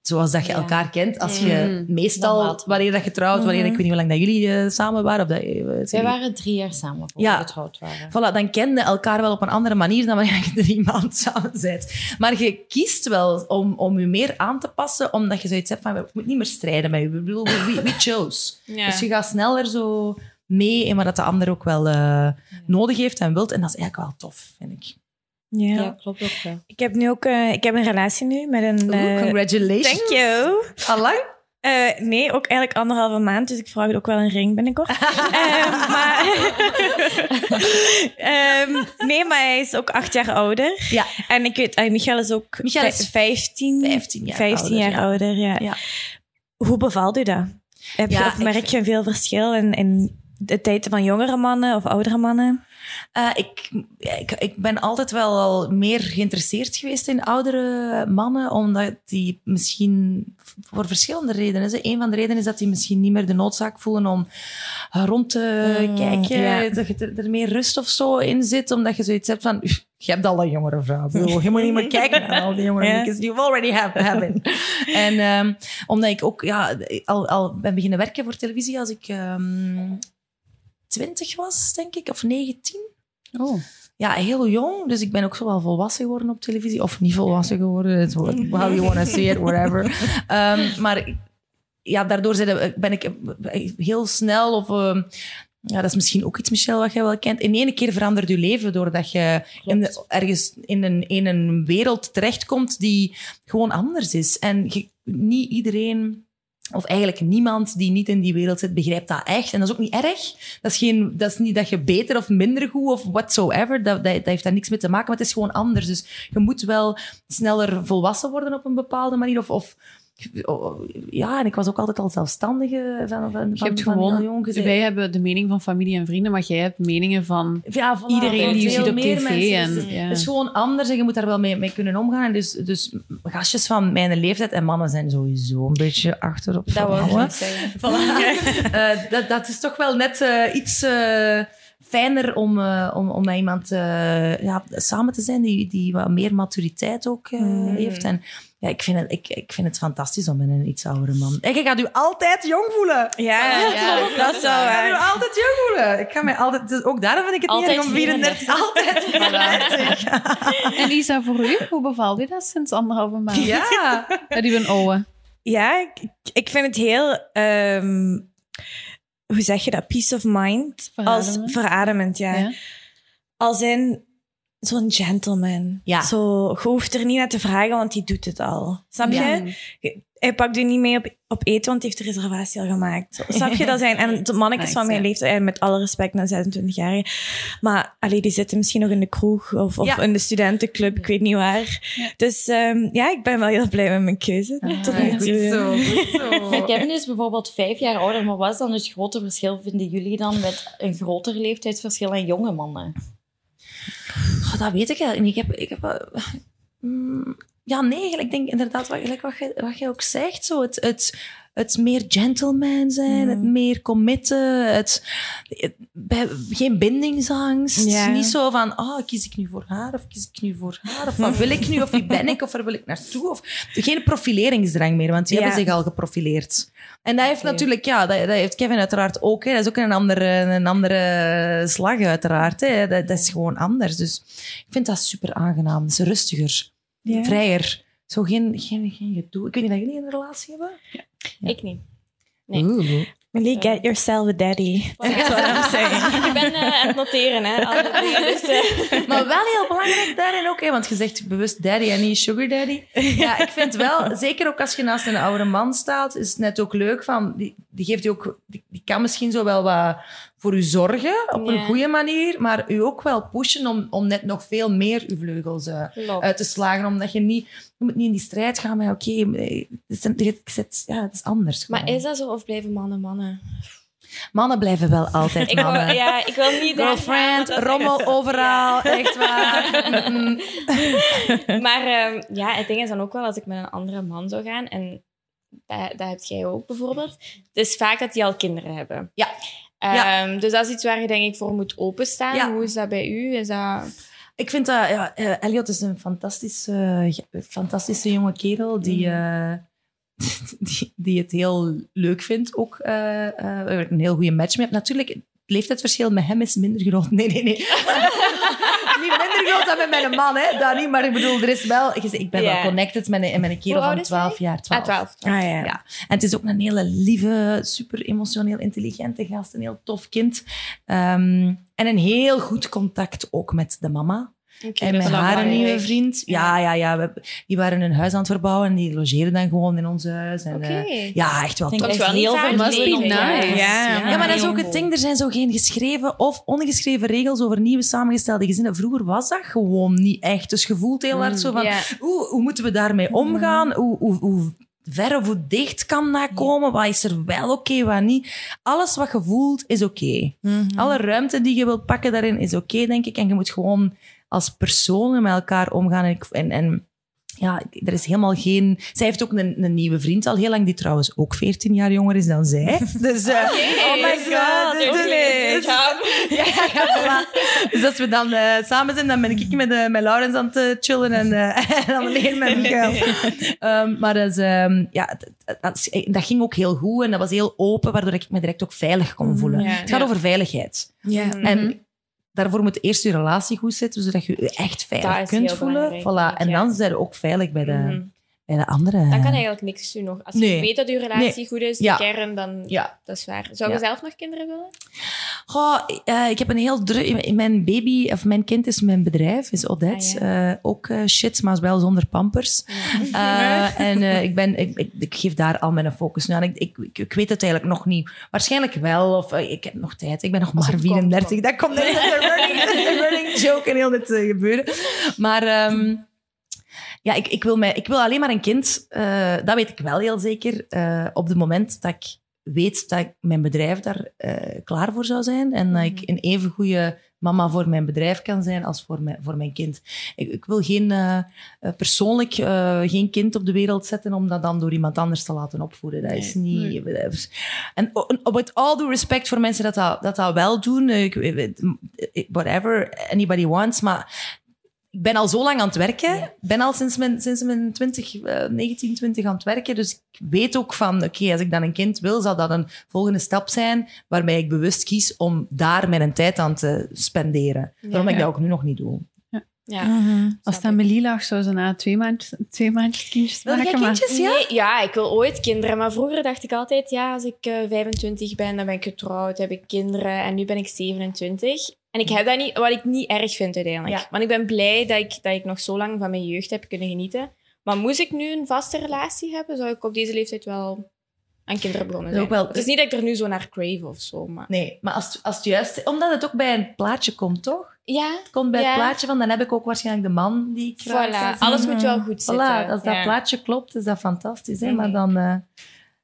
Zoals dat je Ja. elkaar kent. Als je Mm. meestal, wanneer dat je trouwt, wanneer, ik Mhm. weet niet hoe lang dat jullie eh, samen waren. Of dat, eh, Wij waren drie jaar samen voor Ja. we getrouwd waren. Voilà, dan kende elkaar wel op een andere manier dan wanneer je [laughs] drie maanden samen bent. Maar je kiest wel om, om je meer aan te passen, omdat je zoiets hebt van, we moeten niet meer strijden met je. Bedoel, we, we chose. Ja. Dus je gaat sneller zo mee in wat dat de ander ook wel eh, nodig heeft en wilt. En dat is eigenlijk wel tof, vind ik. Ja. Ja, klopt ook wel. Ik heb nu ook eh, ik heb een relatie nu met een... Oeh, eh, congratulations. Thank you. Allang? Eh, nee, ook eigenlijk anderhalve maand, dus ik vraag ook wel een ring binnenkort. [laughs] Ehm, maar, [laughs] Ehm, nee, maar hij is ook acht jaar ouder. Ja. En ik weet, eh, Michael is ook Michael is 15, 15 jaar 15 ouder, jaar ja. ouder. Ja. Ja. Hoe bevalt u dat? Heb je, of merk ik- je veel verschil in, in de tijd van jongere mannen of oudere mannen? Eh, ik, ik, ik ben altijd wel al meer geïnteresseerd geweest in oudere mannen, omdat die misschien voor verschillende redenen. Een van de redenen is dat die misschien niet meer de noodzaak voelen om rond te Mm, kijken, ja. dat je er, er meer rust of zo in zit, omdat je zoiets hebt van, "Uf, je hebt al een jongere vrouw. Je moet niet meer [laughs] kijken naar al die jongeren, Ja. because you already have, have it. [laughs] En ehm, omdat ik ook ja, al, al ben beginnen werken voor televisie als ik ehm 20 was, denk ik, of 19 Oh. ja, heel jong. Dus ik ben ook zo wel volwassen geworden op televisie. Of niet volwassen geworden. it's what- [laughs] How you want to it, whatever. Ehm, maar ja, daardoor ben ik heel snel... Of, ehm, ja, dat is misschien ook iets, Michel, wat jij wel kent. In één keer verandert je leven doordat je in de- ergens in een, in een wereld terechtkomt die gewoon anders is. En je- niet iedereen... Of eigenlijk niemand die niet in die wereld zit, begrijpt dat echt. En dat is ook niet erg. Dat is, geen, dat is niet dat je beter of minder goed of whatsoever. Dat, dat, heeft daar niks mee te maken, maar het is gewoon anders. Dus je moet wel sneller volwassen worden op een bepaalde manier. Of, of ja, en ik was ook altijd al zelfstandige van, van, Je hebt van gewoon, jong gezien. wij hebben de mening van familie en vrienden, maar jij hebt meningen van Ja, voilà, iedereen die je ziet op tv. mensen. En, Dus ja. Het is gewoon anders en je moet daar wel mee, mee kunnen omgaan. En dus, dus gastjes van mijn leeftijd en mannen zijn sowieso een beetje achterop Dat wou ik zeggen. [laughs] Voilà. [laughs] Eh, dat, dat is toch wel net eh, iets eh, fijner om, eh, om, om met iemand eh, ja, samen te zijn die, die wat meer maturiteit ook eh, Mm. heeft. En ja, ik vind, het, ik, ik vind het fantastisch om met een iets oudere man... En je gaat u altijd jong voelen. Ja, [laughs] dat is wel Ik ga u altijd jong voelen. Ik ga mij altijd, dus ook daarom vind ik het Altijd niet erg om 34. Altijd 34. [laughs] [laughs] En Lisa, voor u, hoe bevalt u dat sinds anderhalve maand? Ja. Met uw ogen. Ja, ik, ik vind het heel... ehm, hoe zeg je dat? Peace of mind. Verademend. Als verademend, ja. Ja. Als in zo'n gentleman. Ja. Zo, je hoeft er niet naar te vragen, want die doet het al. Snap je? Ja. Hij pakt u niet mee op, op eten, want hij heeft de reservatie al gemaakt. Snap je? Dat zijn, en de mannetjes Nice, [laughs] van mijn ja. leeftijd, en met alle respect naar 26 jaar. Maar allee, die zitten misschien nog in de kroeg of, of Ja. in de studentenclub, ik weet niet waar. Ja. Dus ehm, ja, ik ben wel heel blij met mijn keuze. Tot nu Goed toe. zo, goed zo. Maar Kevin is bijvoorbeeld vijf jaar ouder, maar wat is dan het grote verschil, vinden jullie dan, met een groter leeftijdsverschil en jonge mannen? Goh, dat weet ik eigenlijk niet. Ik heb... Ik heb eh, mm, ja, nee, ik denk inderdaad wat, gelijk wat, je, wat je ook zegt. Zo, het, het, het meer gentleman zijn, Mm. het meer committen, het, het- bij, geen bindingsangst. Ja. Niet zo van, oh, kies ik nu voor haar of kies ik nu voor haar? Of wat wil ik nu? Of wie ben ik? Of waar wil ik naartoe? Of, geen profileringsdrang meer, want die Ja. hebben zich al geprofileerd. En dat heeft natuurlijk, ja, dat, dat heeft Kevin uiteraard ook. Hè. Dat is ook een andere, een andere slag, uiteraard. Hè. Dat, dat is gewoon anders. Dus ik vind dat super aangenaam. Het is rustiger, Ja. vrijer. Zo geen, geen, geen gedoe. Ik weet niet dat jullie een relatie hebben. Ja. Ik niet. Nee. Millie, get yourself a daddy. That's what I'm saying. Ik ben eh, aan het noteren, hè. [laughs] Dingen, dus, eh. Maar wel heel belangrijk daarin ook, hè, want je zegt bewust daddy en niet sugar daddy. [laughs] Ja, ik vind wel, zeker ook als je naast een oude man staat, is het net ook leuk van, die, die geeft je ook, die, die kan misschien zo wel wat voor u zorgen, op een goede manier, maar u ook wel pushen om, om net nog veel meer uw vleugels eh, uit te slagen, omdat je niet, je moet niet in die strijd gaan met, oké, eh, ja, het is anders. Maar is dat zo of blijven mannen mannen? Mannen blijven wel altijd [laughs] Ik wil, mannen. ja, ik wil niet Girlfriend, rommel [laughs] echt- overal, echt waar. [laughs] Maar ehm, ja, het ding is dan ook wel als ik met een andere man zou gaan, en dat, dat heb jij ook bijvoorbeeld, het is vaak dat die al kinderen hebben. Ja. Ehm, Dus dat is iets waar je denk ik voor moet openstaan. Ja. Hoe is dat bij u? Is dat... Ik vind dat... Ja, eh, Elliot is een fantastische, fantastische jonge kerel die, eh, [laughs] die, die het heel leuk vindt ook. ik een heel goede match mee. Natuurlijk, het leeftijdsverschil met hem is minder groot. Nee, nee, nee. [laughs] niet minder groot dan met mijn man, hè. Dat niet. Maar ik bedoel, er is wel... Ik ben wel connected met een, met een kerel van is hij? 12 jaar. 12. Ah, 12. Ah ja. Ja. En het is ook een hele lieve, super emotioneel intelligente gast. Een heel tof kind. Ehm, en een heel goed contact ook met de mama. Oké, En met haar belangrijk. nieuwe vriend. Ja, ja, ja. We, die waren een huis aan het verbouwen en die logeerden dan gewoon in ons huis. En, Oké. eh, ja, echt wel tof. Dat is echt wel heel veel nice. Ja. Ja, maar dat is ook het ding. Er zijn zo geen geschreven of ongeschreven regels over nieuwe samengestelde gezinnen. Vroeger was dat gewoon niet echt. Dus je voelt heel hard zo van... Hoe, hoe moeten we daarmee omgaan? Hoe, hoe, hoe ver of hoe dicht kan dat komen? Wat is er wel oké, wat niet? Alles wat je voelt is oké. Alle ruimte die je wilt pakken daarin is oké, denk ik. En je moet gewoon als personen met elkaar omgaan. En, en, en ja, er is helemaal geen... Zij heeft ook een, een nieuwe vriend al heel lang, die trouwens ook 14 jaar jonger is dan zij. [laughs] Dus, eh, oh my god. Dus, Oké, dus- good job. ja, ja, voilà. Dus als we dan eh, samen zijn, dan ben ik met, eh, met Laurens aan het eh, chillen en, eh, [laughs] en alleen met Michael. Ehm, maar ehm, ja, dat, dat ging ook heel goed en dat was heel open, waardoor ik me direct ook veilig kon voelen. Ja. het gaat over veiligheid. Ja. En daarvoor moet eerst je relatie goed zitten, zodat je je echt veilig kunt voelen. Voilà. En dan zijn je ook veilig bij de, Mhm. Bij de andere. Dan kan eigenlijk niks doen nog. Als je weet dat je relatie goed is, de Ja. kern, dan Ja. dat is waar. Zou je Ja. zelf nog kinderen willen? Goh, eh, ik heb een heel druk... Mijn baby, of mijn kind is mijn bedrijf, is Odette. Ah, Eh, ook eh, shit, maar wel zonder pampers. Eh, [laughs] en eh, ik, ben, ik, ik, ik geef daar al mijn focus nu aan. Ik, ik, ik, ik weet het eigenlijk nog niet. Waarschijnlijk wel, of eh, ik heb nog tijd. Ik ben nog maar het komt, 34. komt. dat komt net de running, [laughs] de running joke en heel dit eh, gebeuren. Maar... ehm, ja, ik, ik, wil mij, ik wil alleen maar een kind. eh, dat weet ik wel heel zeker. eh, op het moment dat ik weet dat ik mijn bedrijf daar eh, klaar voor zou zijn. En dat ik een even goede mama voor mijn bedrijf kan zijn als voor mijn, voor mijn kind. Ik, ik wil geen, persoonlijk geen kind op de wereld zetten om dat dan door iemand anders te laten opvoeden. Dat is niet... En o- with all due respect voor mensen dat dat, dat, dat wel doen. ik- whatever anybody wants. Maar ben al zo lang aan het werken. Ben al sinds mijn, sinds mijn 20, eh, 19, 20 aan het werken. Dus ik weet ook van, oké, als ik dan een kind wil, zal dat een volgende stap zijn waarbij ik bewust kies om daar mijn tijd aan te spenderen. Waarom ik dat ook nu nog niet doe. Ja. Als het aan Melie lag, zou ze na twee maandjes, twee maandjes kindjes Wil jij maken. kindjes? Ja? Nee, ja, ik wil ooit kinderen. Maar vroeger dacht ik altijd, ja, als ik eh, 25 ben, dan ben ik getrouwd, heb ik kinderen. En nu ben ik 27. En ik heb dat niet, wat ik niet erg vind uiteindelijk. Ja. Want ik ben blij dat ik, dat ik nog zo lang van mijn jeugd heb kunnen genieten. Maar moest ik nu een vaste relatie hebben, zou ik op deze leeftijd wel aan kinderen begonnen zijn. ook wel- Het is niet dat ik er nu zo naar crave of zo, maar... Nee, maar als, het- als het juist... Omdat het ook bij een plaatje komt, toch? Ja, Het komt bij Ja. het plaatje van, dan heb ik ook waarschijnlijk de man die ik voilà. zien. Alles moet wel goed zitten. Voilà, als dat Ja. plaatje klopt, is dat fantastisch. Hè? Mhm. Maar dan, eh,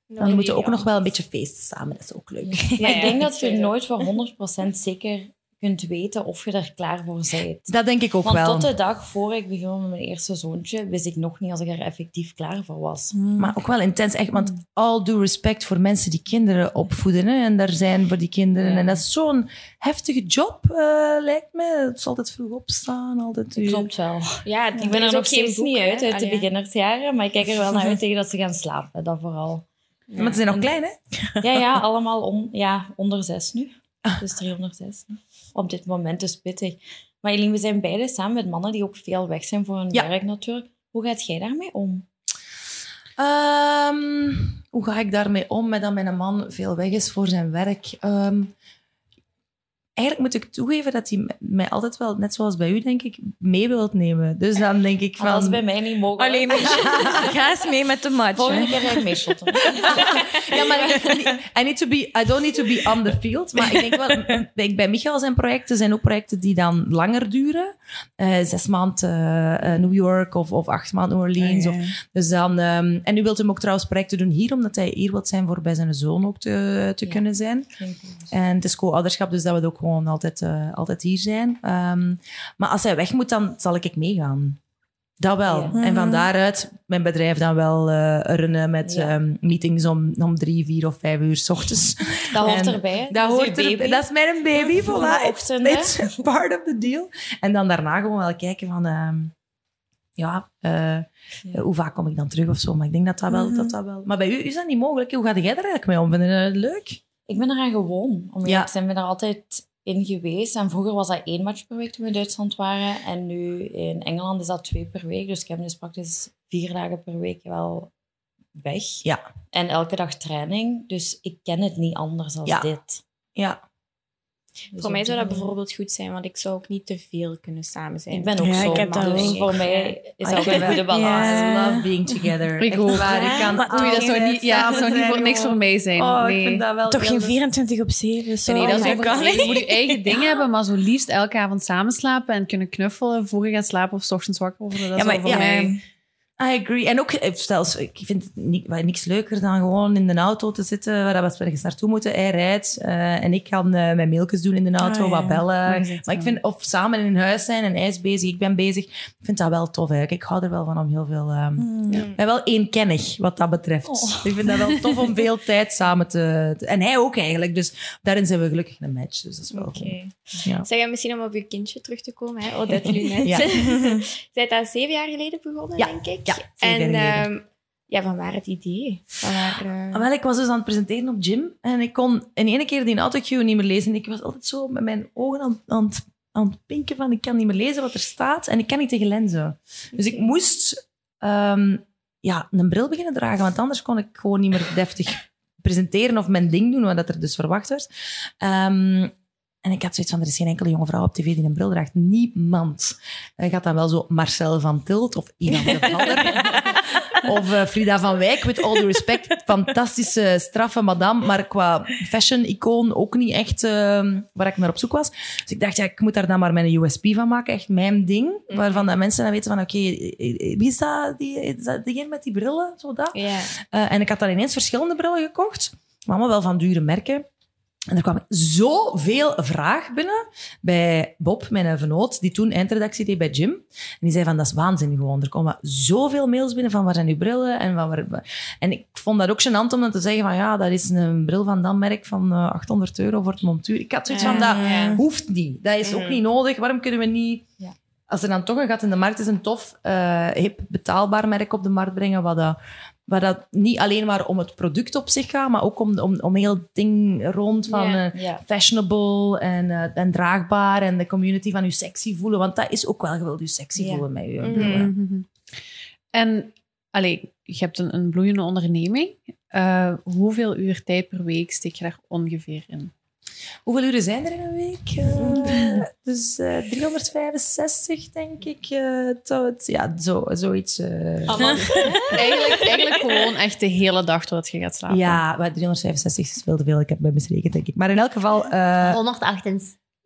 dan moeten we ook nog wel een beetje feesten samen. Dat is ook leuk. Ja, Maar ik denk ja, [laughs] dat je nooit voor 100% zeker kunt weten of je er klaar voor bent. Dat denk ik ook Want wel. tot de dag voor ik begon met mijn eerste zoontje, wist ik nog niet als ik er effectief klaar voor was. Maar ook wel intens, echt. Want all due respect voor mensen die kinderen opvoeden hè, en daar zijn voor die kinderen. Ja. En dat is zo'n heftige job, eh, lijkt me. Het is altijd vroeg opstaan, altijd... uur- Klopt wel. Ja, Ik ben er nog steeds niet uit, uit de beginnersjaren, maar ik kijk er wel naar [laughs] uit tegen dat ze gaan slapen, dat vooral. Maar ze zijn nog klein, hè? Ja, ja, [laughs] allemaal on, ja, onder zes nu. Dus 306 nu. Op dit moment is pittig. Maar Eline, we zijn beide samen met mannen die ook veel weg zijn voor hun Ja. werk natuurlijk. Hoe gaat jij daarmee om? Ehm, hoe ga ik daarmee om met dat mijn man veel weg is voor zijn werk? Ehm, eigenlijk moet ik toegeven dat hij mij altijd wel, net zoals bij u, denk ik, mee wilt nemen. Dus dan denk ik Maar dat is van... bij mij niet mogelijk. Alleen [laughs] ga eens mee met de match. Volgende keer ga ik mee shotten. [laughs] Ja, maar ik, [laughs] I, need to be, I don't need to be on the field. Maar ik denk wel, bij, Michael zijn projecten zijn ook projecten die dan langer duren. Eh, zes maanden eh, eh, New York of, of acht maanden New Orleans. Ah. Of, dus dan, ehm, en nu wilt hem ook trouwens projecten doen hier, omdat hij hier wilt zijn voor bij zijn zoon ook te, te Ja. kunnen zijn. En het is co-ouderschap, dus dat we ook gewoon altijd, eh, altijd hier zijn. Ehm, maar als hij weg moet, dan zal ik meegaan. Dat wel. Ja. En van Mhm. daaruit mijn bedrijf dan wel eh, runnen met Ja. ehm, meetings om, om drie, vier of vijf uur s ochtends. [laughs] Dat hoort En erbij. Dat, hoort er, dat is mijn baby, Vroege voilà. It's, ochtenden. it's [laughs] part of the deal. En dan daarna gewoon wel kijken van... ehm, ja, eh, hoe vaak kom ik dan terug of zo. Maar ik denk dat dat wel... Mhm. Dat dat wel maar bij u is dat niet mogelijk. Hoe ga jij er eigenlijk mee om? Vind je het leuk? Ik ben eraan gewoon. Om Ja. ja. zijn ben er altijd in geweest. En vroeger was dat één match per week toen we in Duitsland waren. En nu in Engeland is dat twee per week. Dus ik heb dus praktisch vier dagen per week wel weg. Ja. En elke dag training. Dus ik ken het niet anders dan Ja. dit. Ja. Dus Voor mij zou dat bijvoorbeeld goed zijn, want ik zou ook niet te veel kunnen samen zijn. Ik ben ook Ja, zo. ik heb maar dat dus ook. voor mij is dat een goede balans. Love being together. Ik ook. waar, ik kan Maar dat zou altijd niet, ja, dat samen zou niet voor niks voor mij zijn. Oh, nee. ik vind dat wel Toch geen leuk. 24 op 7. Zo. Nee, dat is Oh. Je moet je eigen ding [laughs] hebben, maar zo liefst elke avond samen slapen en kunnen knuffelen voor je gaat slapen of 's ochtends wakker worden. Dat Ja, is maar wel voor ja, mij. I agree. En ook, eh, stel, ik vind het niks leuker dan gewoon in de auto te zitten waar we ergens naartoe moeten. Hij rijdt eh, en ik kan eh, mijn mailtjes doen in de auto, Ah, wat bellen. Maar je ik vind, of samen in huis zijn en hij is bezig, ik ben bezig. Ik vind dat wel tof eigenlijk. Ik hou er wel van om heel veel... ehm, Hmm. Ik ben wel eenkennig wat dat betreft. Oh. [laughs] Ik vind dat wel tof om veel [laughs] tijd samen te, te- En hij ook eigenlijk. Dus daarin zijn we gelukkig een match. Dus dat is wel Oké. goed. Ja. Zeg, en misschien om op je kindje terug te komen, hè? Odette Lunet. [laughs] Ja. Zij dat zeven jaar geleden begonnen, Ja, denk ik. Ja, en ehm, ja, van waar het idee? Van waar, eh, Ah, Wel, ik was dus aan het presenteren op gym en ik kon in ene keer die autocue niet meer lezen. Ik was altijd zo met mijn ogen aan, aan, het- aan het pinken van ik kan niet meer lezen wat er staat en ik kan niet tegen lenzen. Dus ik moest ehm, ja, een bril beginnen dragen, want anders kon ik gewoon niet meer deftig presenteren of mijn ding doen, wat dat er dus verwacht werd. Ehm, en ik had zoiets van, er is geen enkele jonge vrouw op tv die een bril draagt. Niemand. Ik had dan wel zo Marcel van Tilt of Ivan de. [laughs] Of eh, Frida van Wijk, with all due respect. Fantastische, straffe madame. Maar qua fashion-icoon ook niet echt eh, waar ik naar op zoek was. Dus ik dacht, ja, ik moet daar dan maar mijn USP van maken. Echt mijn ding. Waarvan dat mensen dan weten van, oké, eh, wie is dat? Die, is dat diegene met die brillen? Zo dat. Eh, en ik had dan ineens verschillende brillen gekocht. Maar allemaal wel van dure merken. En er kwam zoveel vraag binnen bij Bob, mijn vernoot, die toen eindredactie deed bij Jim. En die zei van, dat is waanzinnig gewoon. Er komen zoveel mails binnen van, waar zijn uw brillen? En, van waar... en ik vond dat ook gênant om dan te zeggen van, ja, dat is een bril van dat merk van eh, 800 euro voor het montuur. Ik had zoiets van, dat hoeft niet. Dat is ook niet nodig. Waarom kunnen we niet... Als er dan toch een gat in de markt is, een tof, eh, hip, betaalbaar merk op de markt brengen, wat dat waar dat niet alleen maar om het product op zich gaat, maar ook om, om, om heel het ding rond van eh, fashionable en, eh, en draagbaar en de community van je sexy voelen. Want dat is ook wel, je wilt je sexy voelen met je. Mhm. En allee, je hebt een, een bloeiende onderneming. Eh, hoeveel uur tijd per week steek je daar ongeveer in? Hoeveel uren zijn er in een week? Eh, dus eh 365, denk ik. eh, tot, ja, zo, zoiets. eh. [laughs] eigenlijk, eigenlijk gewoon echt de hele dag totdat je gaat slapen. ja, maar 365 is veel te veel. Ik heb het misrekend, denk ik. Maar in elk geval...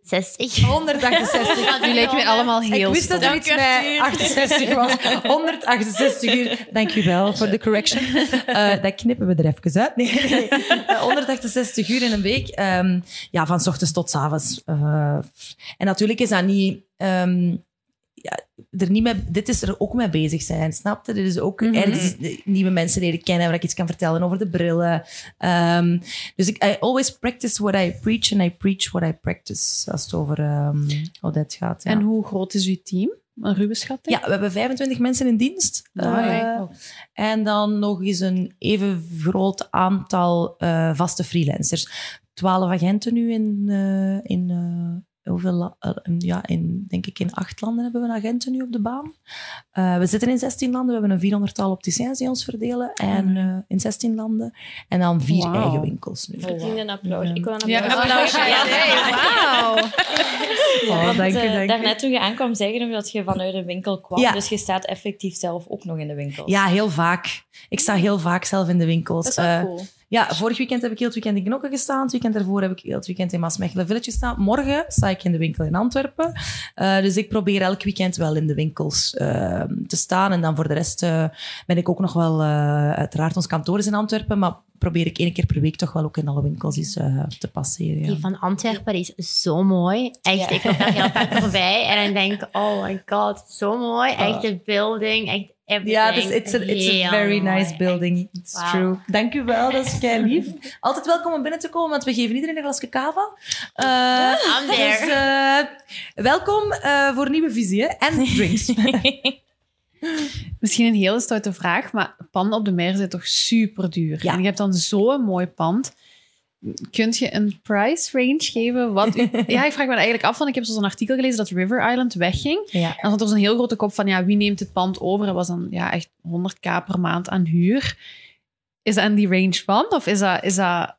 eh 168. 168. Die lijken mij allemaal heel ik wist dat er iets bij 68 was. 168 uur. Dank u wel voor de correction. Eh, dat knippen we er even uit. Nee, nee, nee. Eh, 168 uur in een week. Ehm, ja, van 's ochtends tot 's avonds. Eh, en natuurlijk is dat niet... ehm, ja, er niet mee, dit is er ook mee bezig zijn, snap je? Dit is ook Mhm. ergens nieuwe mensen leren kennen, waar ik iets kan vertellen over de brillen. Ehm, dus ik I always practice what I preach and I preach what I practice, als het over ehm Odette gaat. Ja. En hoe groot is uw team? Een ruwe schatting? Ja, we hebben 25 mensen in dienst. Eh, en dan nog eens een even groot aantal eh, vaste freelancers. 12 agenten nu in, eh, in, eh, hoeveel, eh, ja, in, denk ik in acht landen hebben we agenten nu op de baan. Eh, we zitten in 16 landen. We hebben een 400-tal opticiens die ons verdelen. En, eh, in 16 landen. En dan vier eigen winkels nu. Verdien een applaus. Ja. Ik wil een Ja, applaus. Ja, nee, wauw. Oh, Want, dank je, dank je. daarnet toen je aankwam, zei je nog dat je vanuit een winkel kwam. Ja. Dus je staat effectief zelf ook nog in de winkel. Ja, heel vaak. Ik sta heel vaak zelf in de winkels. Dat is wel cool. Ja, vorig weekend heb ik heel het weekend in Knokke gestaan. Het weekend daarvoor heb ik heel het weekend in Maasmechelen Village gestaan. Morgen sta ik in de winkel in Antwerpen. Eh, dus ik probeer elk weekend wel in de winkels eh, te staan. En dan voor de rest eh, ben ik ook nog wel... eh, uiteraard, ons kantoor is in Antwerpen, maar probeer ik één keer per week toch wel ook in alle winkels eens te passeren. Ja. Die van Antwerpen is zo mooi. Echt, ik loop daar heel vaak [laughs] voorbij en dan denk ik, oh my god, zo mooi. Echt de building, echt everything. Ja, dus it's a, it's a Heel very mooi. nice building. It's wauw. true. Dank u wel, dat is [laughs] kei lief. Altijd welkom om binnen te komen, want we geven iedereen een glasje cava. Eh, I'm there. dus eh, welkom eh, voor nieuwe visie hè? en [laughs] drinks. Misschien een hele stoute vraag, maar panden op de mer zijn toch super duur? Ja. En je hebt dan zo'n mooi pand. Kunt je een price range geven? Wat u... [laughs] ja, ik vraag me eigenlijk af, want ik heb zo'n artikel gelezen dat River Island wegging. ja. En dan had er zo'n heel grote kop van, ja, wie neemt het pand over? Dat was dan ja, echt 100k per maand aan huur. Is dat in die range van? Of is dat... Is dat...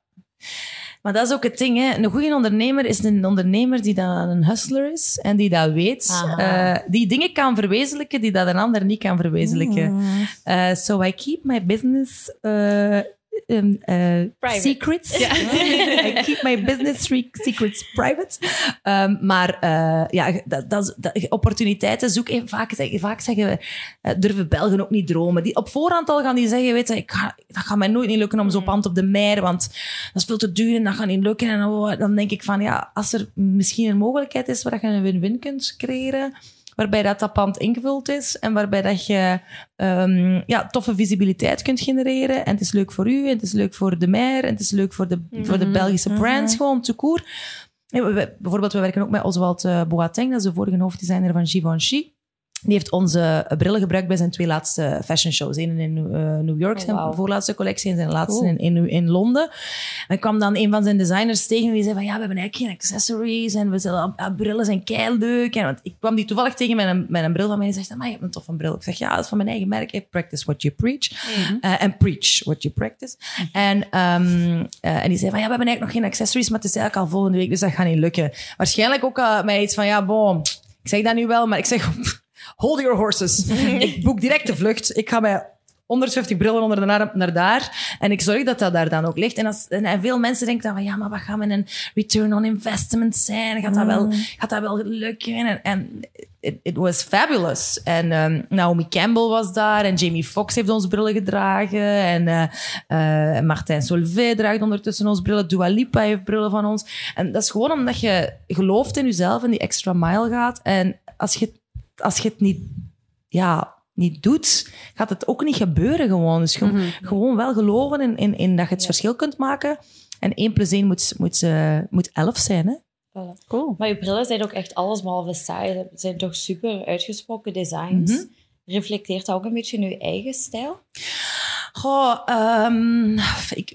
Maar dat is ook het ding. Hè. Een goede ondernemer is een ondernemer die dan een hustler is en die dat weet. Aha. eh, die dingen kan verwezenlijken die dat een ander niet kan verwezenlijken. Eh, so I keep my business uh, um, uh, secrets. [laughs] I keep my business re- secrets private. Um, maar eh, ja, dat, dat, dat, opportuniteiten zoeken. Vaak, zeg- vaak zeggen we, eh, durven Belgen ook niet dromen. Die, op voorhand al gaan die zeggen, weet je, ik ga, dat gaat mij nooit niet lukken om zo'n pand op de mer, want dat is veel te duur en dat gaat niet lukken. En oh, dan denk ik van, ja, als er misschien een mogelijkheid is waar je een win-win kunt creëren, waarbij dat, dat pand ingevuld is en waarbij dat je ehm, ja, toffe visibiliteit kunt genereren. En het is leuk voor u, en het is leuk voor de mer, en het is leuk voor de, voor de Belgische brands, gewoon te koer. Bijvoorbeeld, we werken ook met Oswald eh, Boateng, dat is de vorige hoofddesigner van Givenchy. Die heeft onze brillen gebruikt bij zijn twee laatste fashion shows. Eén in eh, New York, Oh, zijn voorlaatste collectie, en zijn laatste Cool. in, in, in Londen. En ik kwam dan een van zijn designers tegen en die zei van ja, we hebben eigenlijk geen accessories en we zullen, ah, brillen zijn kei leuk. En, want ik kwam die toevallig tegen met een, met een bril van mij en zegt, maar je hebt een toffe bril. Ik zeg ja, dat is van mijn eigen merk. Hey, practice what you preach. Eh, En preach what you practice. En, ehm, eh, en die zei van ja, we hebben eigenlijk nog geen accessories, maar het is eigenlijk al volgende week, dus dat gaat niet lukken. Waarschijnlijk ook al met iets van ja, bon, ik zeg dat nu wel, maar ik zeg [laughs] hold your horses. [laughs] ik boek direct de vlucht. Ik ga bij 150 brillen onder de arm naar daar. En ik zorg dat dat daar dan ook ligt. En, als, en, veel mensen denken dan van, ja, maar wat gaat met een return on investment zijn? Gaat dat wel, gaat dat wel lukken? En, en it, it was fabulous. En ehm, Naomi Campbell was daar. En Jamie Foxx heeft ons brillen gedragen. En eh, eh, Martijn Solvay draagt ondertussen ons brillen. Dua Lipa heeft brillen van ons. En dat is gewoon omdat je gelooft in jezelf en die extra mile gaat. En als je, als je het niet... Ja, niet doet, gaat het ook niet gebeuren gewoon. Dus ge- gewoon wel geloven in, in, in dat je het verschil kunt maken. En 1 plus 1 moet, moet, eh, moet 11 zijn, hè? Voilà. Cool. Maar je brillen zijn ook echt alles behalve saai. Ze zijn toch super uitgesproken designs. Mhm. Reflecteert dat ook een beetje je eigen stijl? Goh, ehm, ik,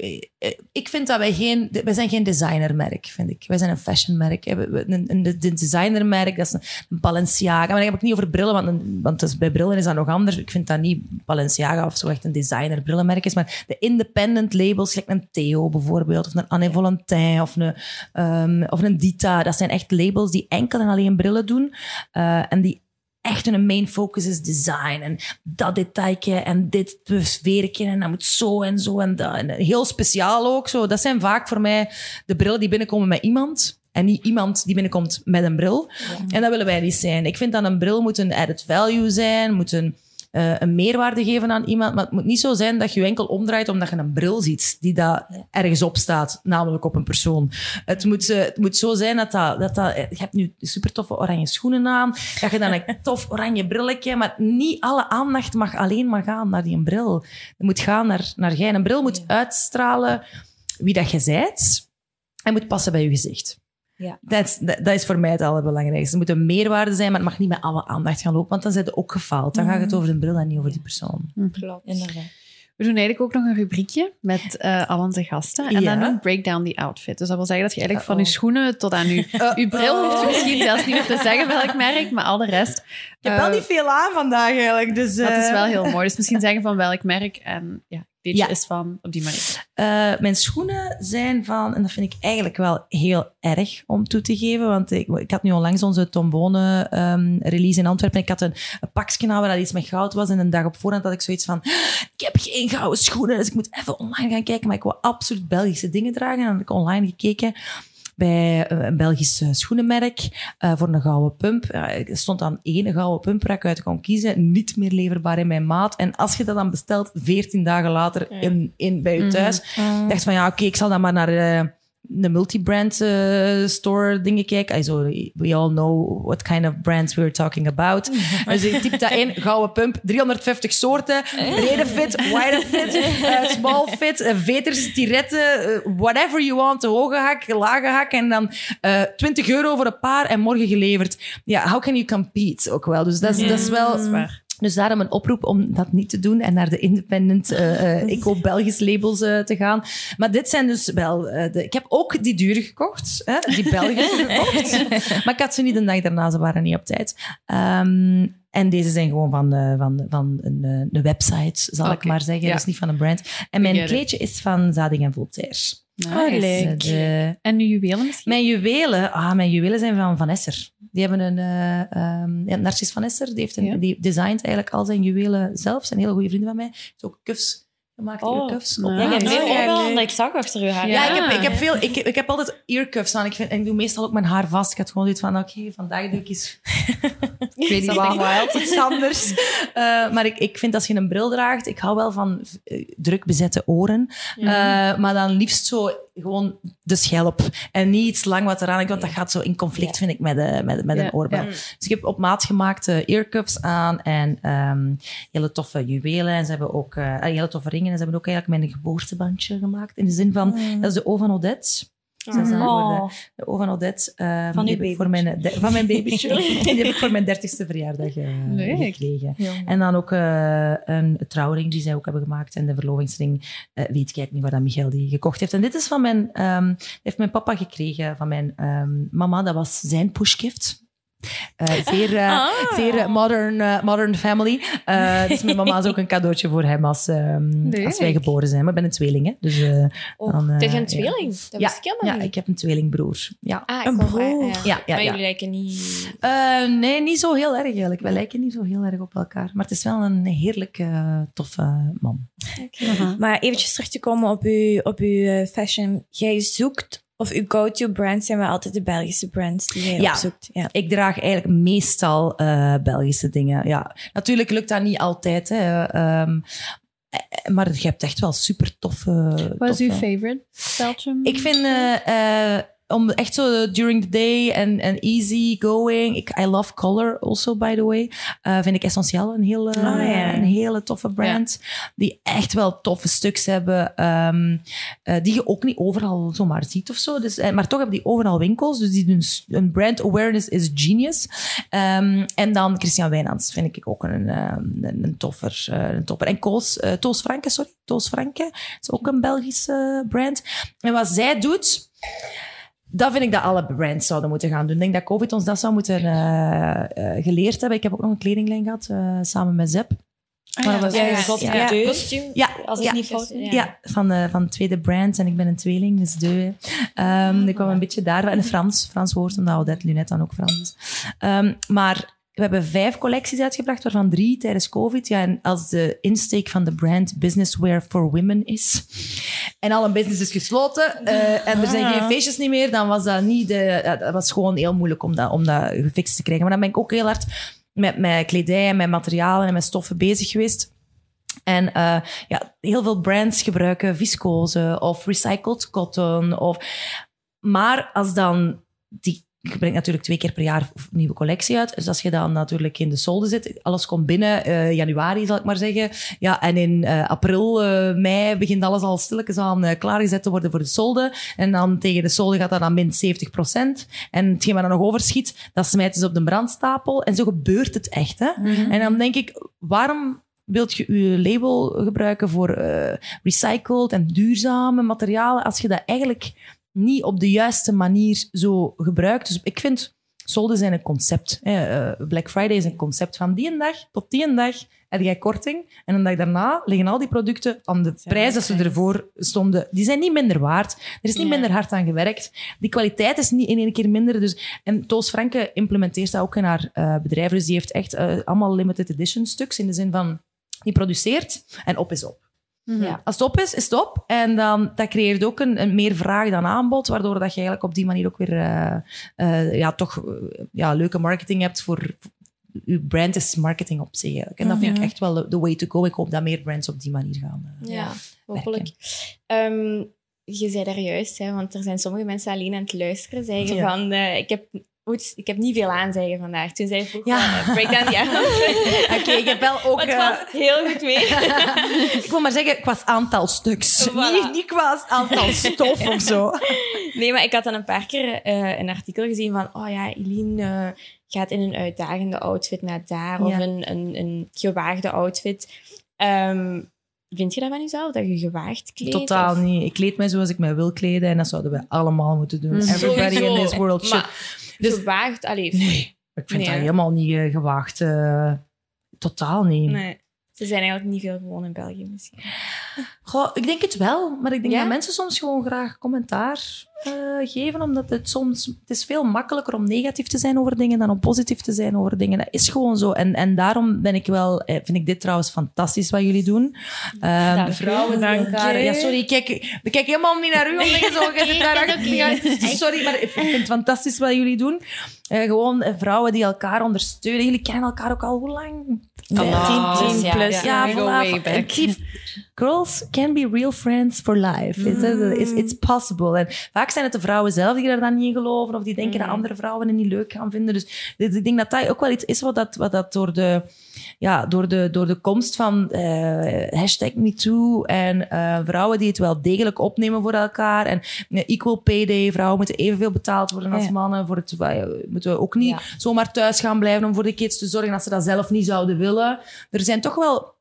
ik vind dat wij geen... Wij zijn geen designermerk, vind ik. Wij zijn een fashionmerk. Een, een, designermerk, dat is een, Balenciaga. Maar dan heb ik niet over brillen, want, want dus bij brillen is dat nog anders. Ik vind dat niet Balenciaga of zo echt een designer brillenmerk is. Maar de independent labels, gelijk een Theo bijvoorbeeld, of een Anne Valentin, of een, ehm, of een Dita. Dat zijn echt labels die enkel en alleen brillen doen. eh, en die echt hun main focus is design. En dat detailje en dit sfeertje en dat moet zo en zo en dat. En heel speciaal ook. Zo. Dat zijn vaak voor mij de brillen die binnenkomen met iemand. En niet iemand die binnenkomt met een bril. En dat willen wij niet zijn. Ik vind dat een bril moet een added value zijn, moet een, eh, een meerwaarde geven aan iemand. Maar het moet niet zo zijn dat je je enkel omdraait omdat je een bril ziet die daar ergens op staat, namelijk op een persoon. Het moet, eh, het moet zo zijn dat dat, dat, dat... Je hebt nu super toffe oranje schoenen aan, dat je dan een [laughs] tof oranje brilletje, maar niet alle aandacht mag alleen maar gaan naar die bril. Het moet gaan naar, naar jij. Een bril moet uitstralen wie dat je zijt en moet passen bij je gezicht. Ja. Dat is, dat, dat is voor mij het allerbelangrijkste. Er moet een meerwaarde zijn, maar het mag niet met alle aandacht gaan lopen, want dan zijn ze ook gefaald. Dan gaat het over de bril en niet over die persoon. Klopt. Inderdaad. We doen eigenlijk ook nog een rubriekje met eh, al onze gasten. En Ja. dan doen we break down the outfit. Dus dat wil zeggen dat je eigenlijk van je Uh-oh. schoenen tot aan je, [laughs] je bril hoeft je misschien zelfs niet meer te zeggen welk merk, maar al de rest. Ik heb wel Eh, niet veel aan vandaag eigenlijk. Dus, Dat is eh, wel heel mooi. Dus misschien zeggen van welk merk en ja, dit Ja. is van op die manier. Eh, mijn schoenen zijn van, en dat vind ik eigenlijk wel heel erg om toe te geven, want ik, ik had nu onlangs onze Tombone ehm, release in Antwerpen. Ik had een, een pakje nou waar dat iets met goud was en een dag op voorhand had ik zoiets van, ik heb geen gouden schoenen, dus ik moet even online gaan kijken, maar ik wil absoluut Belgische dingen dragen. En dan heb ik online gekeken bij eh, een Belgisch eh, schoenenmerk eh, voor een gouden pump. Er stond dan één gouden pump waar ik uit kon kiezen. Niet meer leverbaar in mijn maat. En als je dat dan bestelt, 14 dagen later in, in, bij je thuis. Ik dacht van ja, oké, ik zal dan maar naar de multibrand eh, store dingen. Also, we all know what kind of brands we're talking about. [laughs] Dus ik typ dat in, gouden pump, 350 soorten, [laughs] brede fit, wide fit, [laughs] eh, small fit, eh, veters, tiretten, whatever you want, de hoge hak, lage hak en dan eh 20 euro voor een paar en morgen geleverd. Ja, how can you compete ook wel? Dus dat is, dat is wel... Dus daarom een oproep om dat niet te doen en naar de independent eh, eh, [laughs] eco-Belgisch labels eh, te gaan. Maar dit zijn dus wel... de, ik heb ook die dure gekocht, hè, die Belgische [laughs] gekocht. Maar ik had ze niet de dag daarna, ze waren niet op tijd. Ehm, en deze zijn gewoon van, van, van een, een website, zal ik maar zeggen. ja. Dus niet van een brand. En mijn kleedje is van Zading en Voltaire. Nice. leuk. En nu juwelen misschien? mijn juwelen, ah, mijn juwelen zijn van Van Esser. Die hebben een, eh ehm, ja, Narcis Van Esser, die, heeft een, Ja. die designt eigenlijk al zijn juwelen zelf. Zijn hele goede vrienden van mij. Heeft ook kuffs gemaakt, Oh. earcuffs. op Ja, Ja, maat. je hebt veel ja, opbellen leuk. dat ik zag achter uw haar. Ja, Ja. ik heb, ik heb veel. Ik, ik heb altijd earcuffs aan. Ik, vind, en ik doe meestal ook mijn haar vast. Ik had gewoon dit van, oké, vandaag doe ik eens [laughs] Ik weet niet wat. wild, iets anders. [laughs] Eh, maar ik, ik vind als je een bril draagt, ik hou wel van eh, druk bezette oren. Eh, maar dan liefst zo gewoon de schelp. En niet iets lang wat eraan. Want dat gaat zo in conflict, vind ik, met, eh, met, met een oorbel. Dus ik heb op maat gemaakte earcuffs aan en ehm, hele toffe juwelen. En ze hebben ook eh, hele toffe ringen. En ze hebben ook eigenlijk mijn geboortebandje gemaakt. In de zin van, dat is de O van Odette. Is dan voor Oh. de, Odette. ehm, Van heb ik voor mijn, de- van mijn babytje. [laughs] die heb ik voor mijn dertigste verjaardag eh, Leuk. gekregen. En dan ook eh, een trouwring die zij ook hebben gemaakt. En de verlovingsring eh, weet ik niet waar dat Michael die gekocht heeft. En dit is van mijn, ehm, heeft mijn papa gekregen van mijn ehm, mama. Dat was zijn pushgift. Eh, zeer, eh, zeer eh, modern, modern family. Eh, dus mijn mama is ook een cadeautje voor hem als, ehm, als wij geboren zijn. Maar ik ben een tweeling, hè. Dus, eh, Oh, dan, eh, Dit is een ja. tweeling. Dat Ja, wist ik helemaal Ja, niet. ik heb een tweelingbroer. Ja. Ah, ik Een broer. ja. Ja, ja, maar ja. jullie lijken niet... Eh, nee, niet zo heel erg eigenlijk. Wij lijken niet zo heel erg op elkaar. Maar het is wel een heerlijk eh, toffe man. Maar eventjes terug te komen op uw, op uw fashion. Jij zoekt, of uw go-to brands zijn wel altijd de Belgische brands die Ja. opzoekt. Ja. Ik draag eigenlijk meestal eh, Belgische dingen. Ja, natuurlijk lukt dat niet altijd. Hè. Ehm, eh, maar je hebt echt wel super toffe. Wat is uw favorite Belgium? Ik vind eh, om echt zo during the day en en easy going. Ik, I love color also, by the way. Eh, vind ik essentieel een hele, Ah, ja. een hele toffe brand. Die echt wel toffe stuks hebben. ehm, eh, die je ook niet overal zomaar ziet of zo. Dus, eh, maar toch hebben die overal winkels. Dus die doen een brand awareness is genius. Ehm, en dan Christian Wijnands vind ik ook een, ehm, een, een toffer. eh, een topper. En Koos, eh, Toos Franke, sorry. Toos Franke is ook een Belgische brand. En wat zij doet... Dat vind ik dat alle brands zouden moeten gaan doen. Ik denk dat COVID ons dat zou moeten eh, eh, geleerd hebben. Ik heb ook nog een kledinglijn gehad, eh, samen met Zep. Ah, Maar ja, dat was- ja, Ja, ja. Kostuum. Ja, Als ik niet fout Ja, van, van tweede brand. En ik ben een tweeling, dus de. Ehm ik kwam een beetje daar. En Frans, Frans woord, omdat Odette Lunet dan ook Frans is. Ehm, maar we hebben vijf collecties uitgebracht, waarvan drie tijdens COVID. Ja, en als de insteek van de brand Business Wear for Women is. En al een business is gesloten eh, en er zijn geen feestjes niet meer, dan was dat niet de, dat was gewoon heel moeilijk om dat, om dat gefixt te krijgen. Maar dan ben ik ook heel hard met, met kledij en met materialen en met stoffen bezig geweest. En eh, ja, heel veel brands gebruiken viscose of recycled cotton. Of... Maar als dan die... Ik breng natuurlijk twee keer per jaar een nieuwe collectie uit. Dus als je dan natuurlijk in de solde zit, alles komt binnen, eh, januari zal ik maar zeggen. Ja, en in eh, april, eh, mei begint alles al stilletjes aan klaargezet te worden voor de solde. En dan tegen de solde gaat dat dan min 70% En hetgeen wat er nog overschiet, dat smijten ze op de brandstapel. En zo gebeurt het echt. Hè? En dan denk ik, waarom wilt je je label gebruiken voor recycled en duurzame materialen, als je dat eigenlijk niet op de juiste manier zo gebruikt. Dus ik vind, solden zijn een concept. Hè. Eh, Black Friday is een concept van die een dag tot die een dag heb jij korting. En een dag daarna liggen al die producten aan de prijs dat ze ervoor stonden. Die zijn niet minder waard. Er is niet minder hard aan gewerkt. Die kwaliteit is niet in één keer minder. Dus, en Toos Franke implementeert dat ook in haar eh, bedrijf. Dus die heeft echt eh, allemaal limited edition stuks. In de zin van, die produceert en op is op. Ja. Als het op is, is het op. En dan, dat creëert ook een, een meer vraag dan aanbod, waardoor dat je eigenlijk op die manier ook weer eh, eh, ja, toch eh, ja, leuke marketing hebt voor... Je brand is marketing op zich eigenlijk. En dat vind ik echt wel de, way to go. Ik hoop dat meer brands op die manier gaan. Ja, hopelijk. Ehm, je zei daar juist, hè, want er zijn sommige mensen alleen aan het luisteren, zeggen Ja. van, ik, heb, oeps, ik heb niet veel aanzeggen vandaag. Toen zei ik vroeg, Ja. ja. uh, breakdown, ja. [laughs] Oké, ik heb wel ook... Het eh, heel goed mee. [laughs] ik wil maar zeggen, qua aantal stuks. Voilà. Niet, niet qua aantal stof of zo. [laughs] Nee, maar ik had dan een paar keer eh, een artikel gezien van, oh ja, Eline eh, gaat in een uitdagende outfit naar daar, of een, een, een gewaagde outfit. Ehm, vind je dat van jezelf, dat je gewaagd kleedt? Totaal of- niet. Ik kleed mij zoals ik mij wil kleden en dat zouden we allemaal moeten doen. Mm. Everybody in this world should. Maar Dus- gewaagd, allee, Nee, ik vind Nee, dat helemaal niet eh, gewaagd. eh, totaal niet. nee. Ze zijn eigenlijk niet veel gewoon in België misschien. [laughs] Goh, ik denk het wel, maar ik denk Ja? dat mensen soms gewoon graag commentaar eh, geven, omdat het soms... Het is veel makkelijker om negatief te zijn over dingen dan om positief te zijn over dingen. Dat is gewoon zo. En, en daarom ben ik wel... eh, Vind ik dit trouwens fantastisch wat jullie doen. Ehm, Dank u. vrouwen Dank elkaar... Ja, sorry, ik kijk, ik kijk helemaal niet naar u, omdat je zo... [laughs] Je zit daar Sorry, maar ik vind het fantastisch wat jullie doen. Eh, gewoon vrouwen die elkaar ondersteunen. Jullie kennen elkaar ook al hoe lang? Oh, 10, 10 plus. Ja, ja, ja, ja vanaf, Girls can be real friends for life. It's, it's, it's possible. En vaak zijn het de vrouwen zelf die er dan niet in geloven of die denken dat andere vrouwen het niet leuk gaan vinden. Dus ik denk dat dat ook wel iets is wat dat, wat dat door, de, ja, door, de, door de komst van hashtag MeToo en eh, vrouwen die het wel degelijk opnemen voor elkaar en eh, equal pay day, vrouwen moeten evenveel betaald worden als Ja. mannen. Voor het, moeten we ook niet Ja. zomaar thuis gaan blijven om voor de kids te zorgen als ze dat zelf niet zouden willen. Er zijn toch wel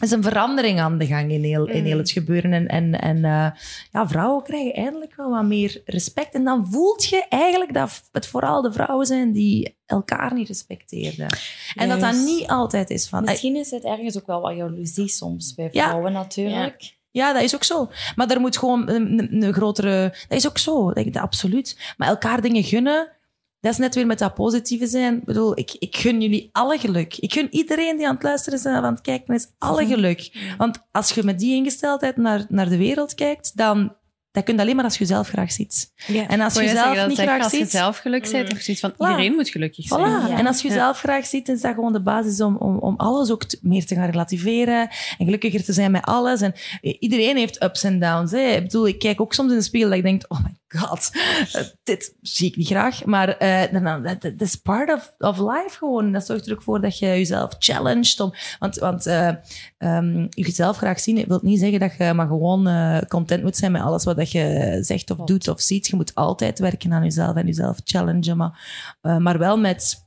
is een verandering aan de gang in heel, in heel het gebeuren. En, en, en eh, ja, vrouwen krijgen eindelijk wel wat meer respect. En dan voelt je eigenlijk dat het vooral de vrouwen zijn die elkaar niet respecteerden. En dat dat niet altijd is van... Misschien is het ergens ook wel wat jaloezie soms bij Ja. vrouwen natuurlijk. Ja, dat is ook zo. Maar er moet gewoon een, een- grotere... Dat is ook zo, denk ik, absoluut. Maar elkaar dingen gunnen, dat is net weer met dat positieve zijn. Ik bedoel, ik, ik gun jullie alle geluk. Ik gun iedereen die aan het luisteren is en aan het kijken is, alle geluk. Want als je met die ingesteldheid naar, naar de wereld kijkt, dan... Dat kun je alleen maar als je zelf graag ziet. Ja. En als je zelf niet graag als je ziet... zelf geluk bent, zoiets van Voilà. iedereen moet gelukkig zijn. Voilà. Ja. En als je Ja. zelf graag ziet, is dat gewoon de basis om, om, om alles ook meer te gaan relativeren en gelukkiger te zijn met alles. En eh, iedereen heeft ups en downs. Hè. Ik bedoel, ik kijk ook soms in de spiegel dat ik denk, oh my god, eh, dit zie ik niet graag. Maar eh, dat is part of, of life gewoon. Dat zorgt er ook voor dat je jezelf challenged. Om, want want eh, ehm, jezelf graag zien wil niet zeggen dat je maar gewoon eh, content moet zijn met alles wat dat je zegt of doet of ziet. Je moet altijd werken aan jezelf en jezelf challengen. Maar, eh, maar wel met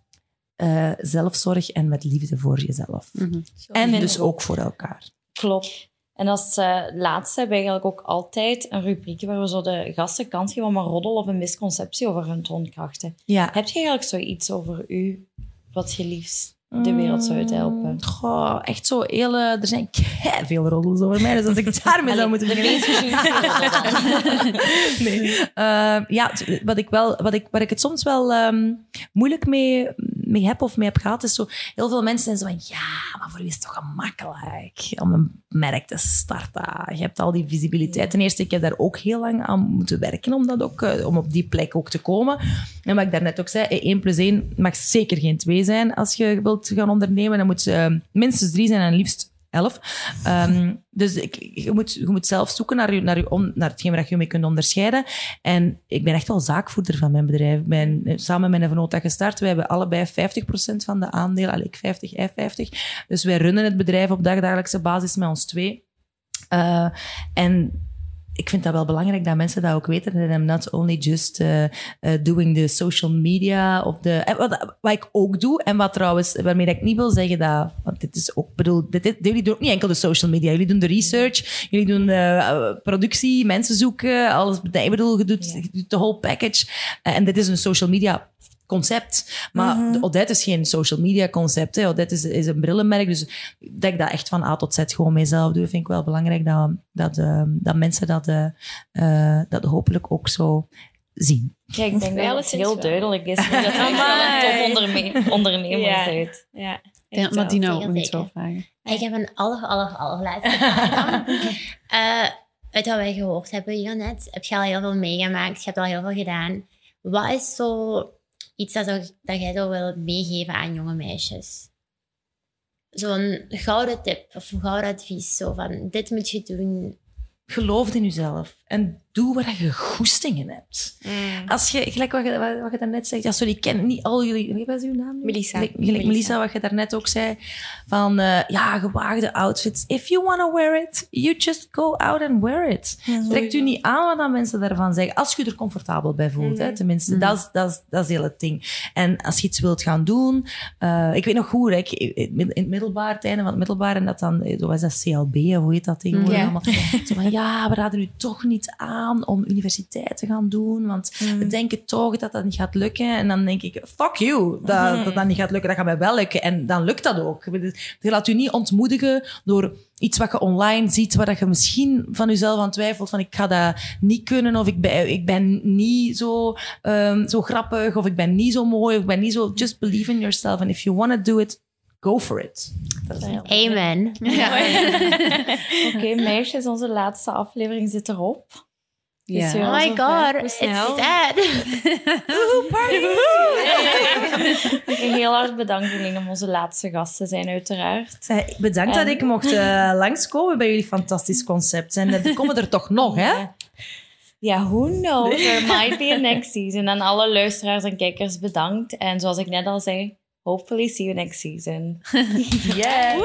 eh, zelfzorg en met liefde voor jezelf. Mhm. En dus ik ook voor elkaar. Klopt. En als eh, laatste hebben we eigenlijk ook altijd een rubriek waar we zo de gasten kans geven om een roddel of een misconceptie over hun toonkrachten. Ja. Heb je eigenlijk zoiets over u wat je liefst de wereld zou uithelpen? Goh, echt zo heel... er zijn veel roddels over mij, dus als ik daarmee zou moeten beginnen... [laughs] nee. [laughs] Eh, ja, wat ik wel, wat ik, waar ik het soms wel ehm, moeilijk mee, mee heb of mee heb gehad, is zo... Heel veel mensen zijn zo van, ja, maar voor u is het toch gemakkelijk om een merk te starten. Je hebt al die visibiliteit. Ten eerste, ik heb daar ook heel lang aan moeten werken om, dat ook, eh, om op die plek ook te komen. En wat ik daarnet ook zei, eh, 1 plus 1 mag zeker geen 2 zijn als je wilt gaan ondernemen. Dan moet eh, minstens 3 zijn en liefst 11. Ehm, dus ik, je, moet, je moet zelf zoeken naar, je, naar, je naar hetgeen waar je mee kunt onderscheiden. En ik ben echt wel zaakvoerder van mijn bedrijf. Ben eh, samen met vernoot dat gestart. Wij hebben allebei 50% van de aandelen. Ik 50, hij 50. Dus wij runnen het bedrijf op dagdagelijkse basis met ons twee. Eh, en ik vind dat wel belangrijk dat mensen dat ook weten. Dat I'm not only just eh, eh, doing the social media of de. en wat, wat ik ook doe, en wat trouwens, waarmee ik niet wil zeggen dat. Want dit is ook, bedoel, dit, dit- jullie doen ook niet enkel de social media. Jullie doen de research, jullie doen eh, productie, mensen zoeken, alles. Ik bedoel, je doet, je doet de whole package. En dit is een social media concept. Maar de Odette is geen social media concept. Hè. Odette is, is een brillenmerk. Dus dat ik dat echt van A tot Z gewoon mezelf doe, vind ik wel belangrijk dat, dat, eh, dat mensen dat, eh, eh, dat hopelijk ook zo zien. Ja, ik denk Wel dat het heel wel. duidelijk is. Dat [laughs] je wel een top ondernemer Ja. bent. Ja. Ik denk dat wel. Martina ook zeker. wil vragen. Ik heb een aller, aller, allerlaatste [laughs] vraag. Eh, uit wat wij gehoord hebben hier net, heb je al heel veel meegemaakt, je hebt al heel veel gedaan. Wat is zo iets dat, dat jij zo wil meegeven aan jonge meisjes? Zo'n gouden tip of een gouden advies, zo van dit moet je doen. Geloof in jezelf en doe waar je goestingen hebt. Mm. Als je, gelijk wat je, wat, wat je daarnet zegt, ja, sorry, ik ken niet al jullie, wat is uw naam? Melissa. Gelijk, Melissa. Melissa. wat je daarnet ook zei, van eh, ja, gewaagde outfits. If you want to wear it, you just go out and wear it. Trekt u niet aan wat dan mensen daarvan zeggen, als je er comfortabel bij voelt. hè, Mhm. tenminste, Mhm. dat, is, dat, is, dat is heel het ding. En als je iets wilt gaan doen, eh, ik weet nog goed, hè, ik, in het middelbaar, het einde van het middelbaar, en dat dan, eh, wat is dat, CLB, of hoe heet dat tegenwoordig allemaal? Zo van, ja, we raden u toch niet aan om universiteit te gaan doen, want we denken toch dat dat niet gaat lukken. En dan denk ik, fuck you, dat dat, dat niet gaat lukken. Dat gaat mij wel lukken. En dan lukt dat ook. Je laat u niet ontmoedigen door iets wat je online ziet, waar dat je misschien van jezelf aan twijfelt, van ik ga dat niet kunnen, of ik ben, ik ben niet zo, ehm, zo grappig, of ik ben niet zo mooi, of ik ben niet zo... Just believe in yourself. And if you want to do it, go for it. Amen. [laughs] Oké, meisjes, onze laatste aflevering zit erop. Oh my god, it's sad. [laughs] Een [laughs] heel hard bedankt jullie om onze laatste gast te zijn, uiteraard. Eh, Bedankt dat ik mocht eh, [laughs] langskomen bij jullie fantastisch concept. En er komen er toch nog, hè? Ja, who knows? There might be a next season. En alle luisteraars en kijkers bedankt. En zoals ik net al zei, hopefully see you next season. Yeah.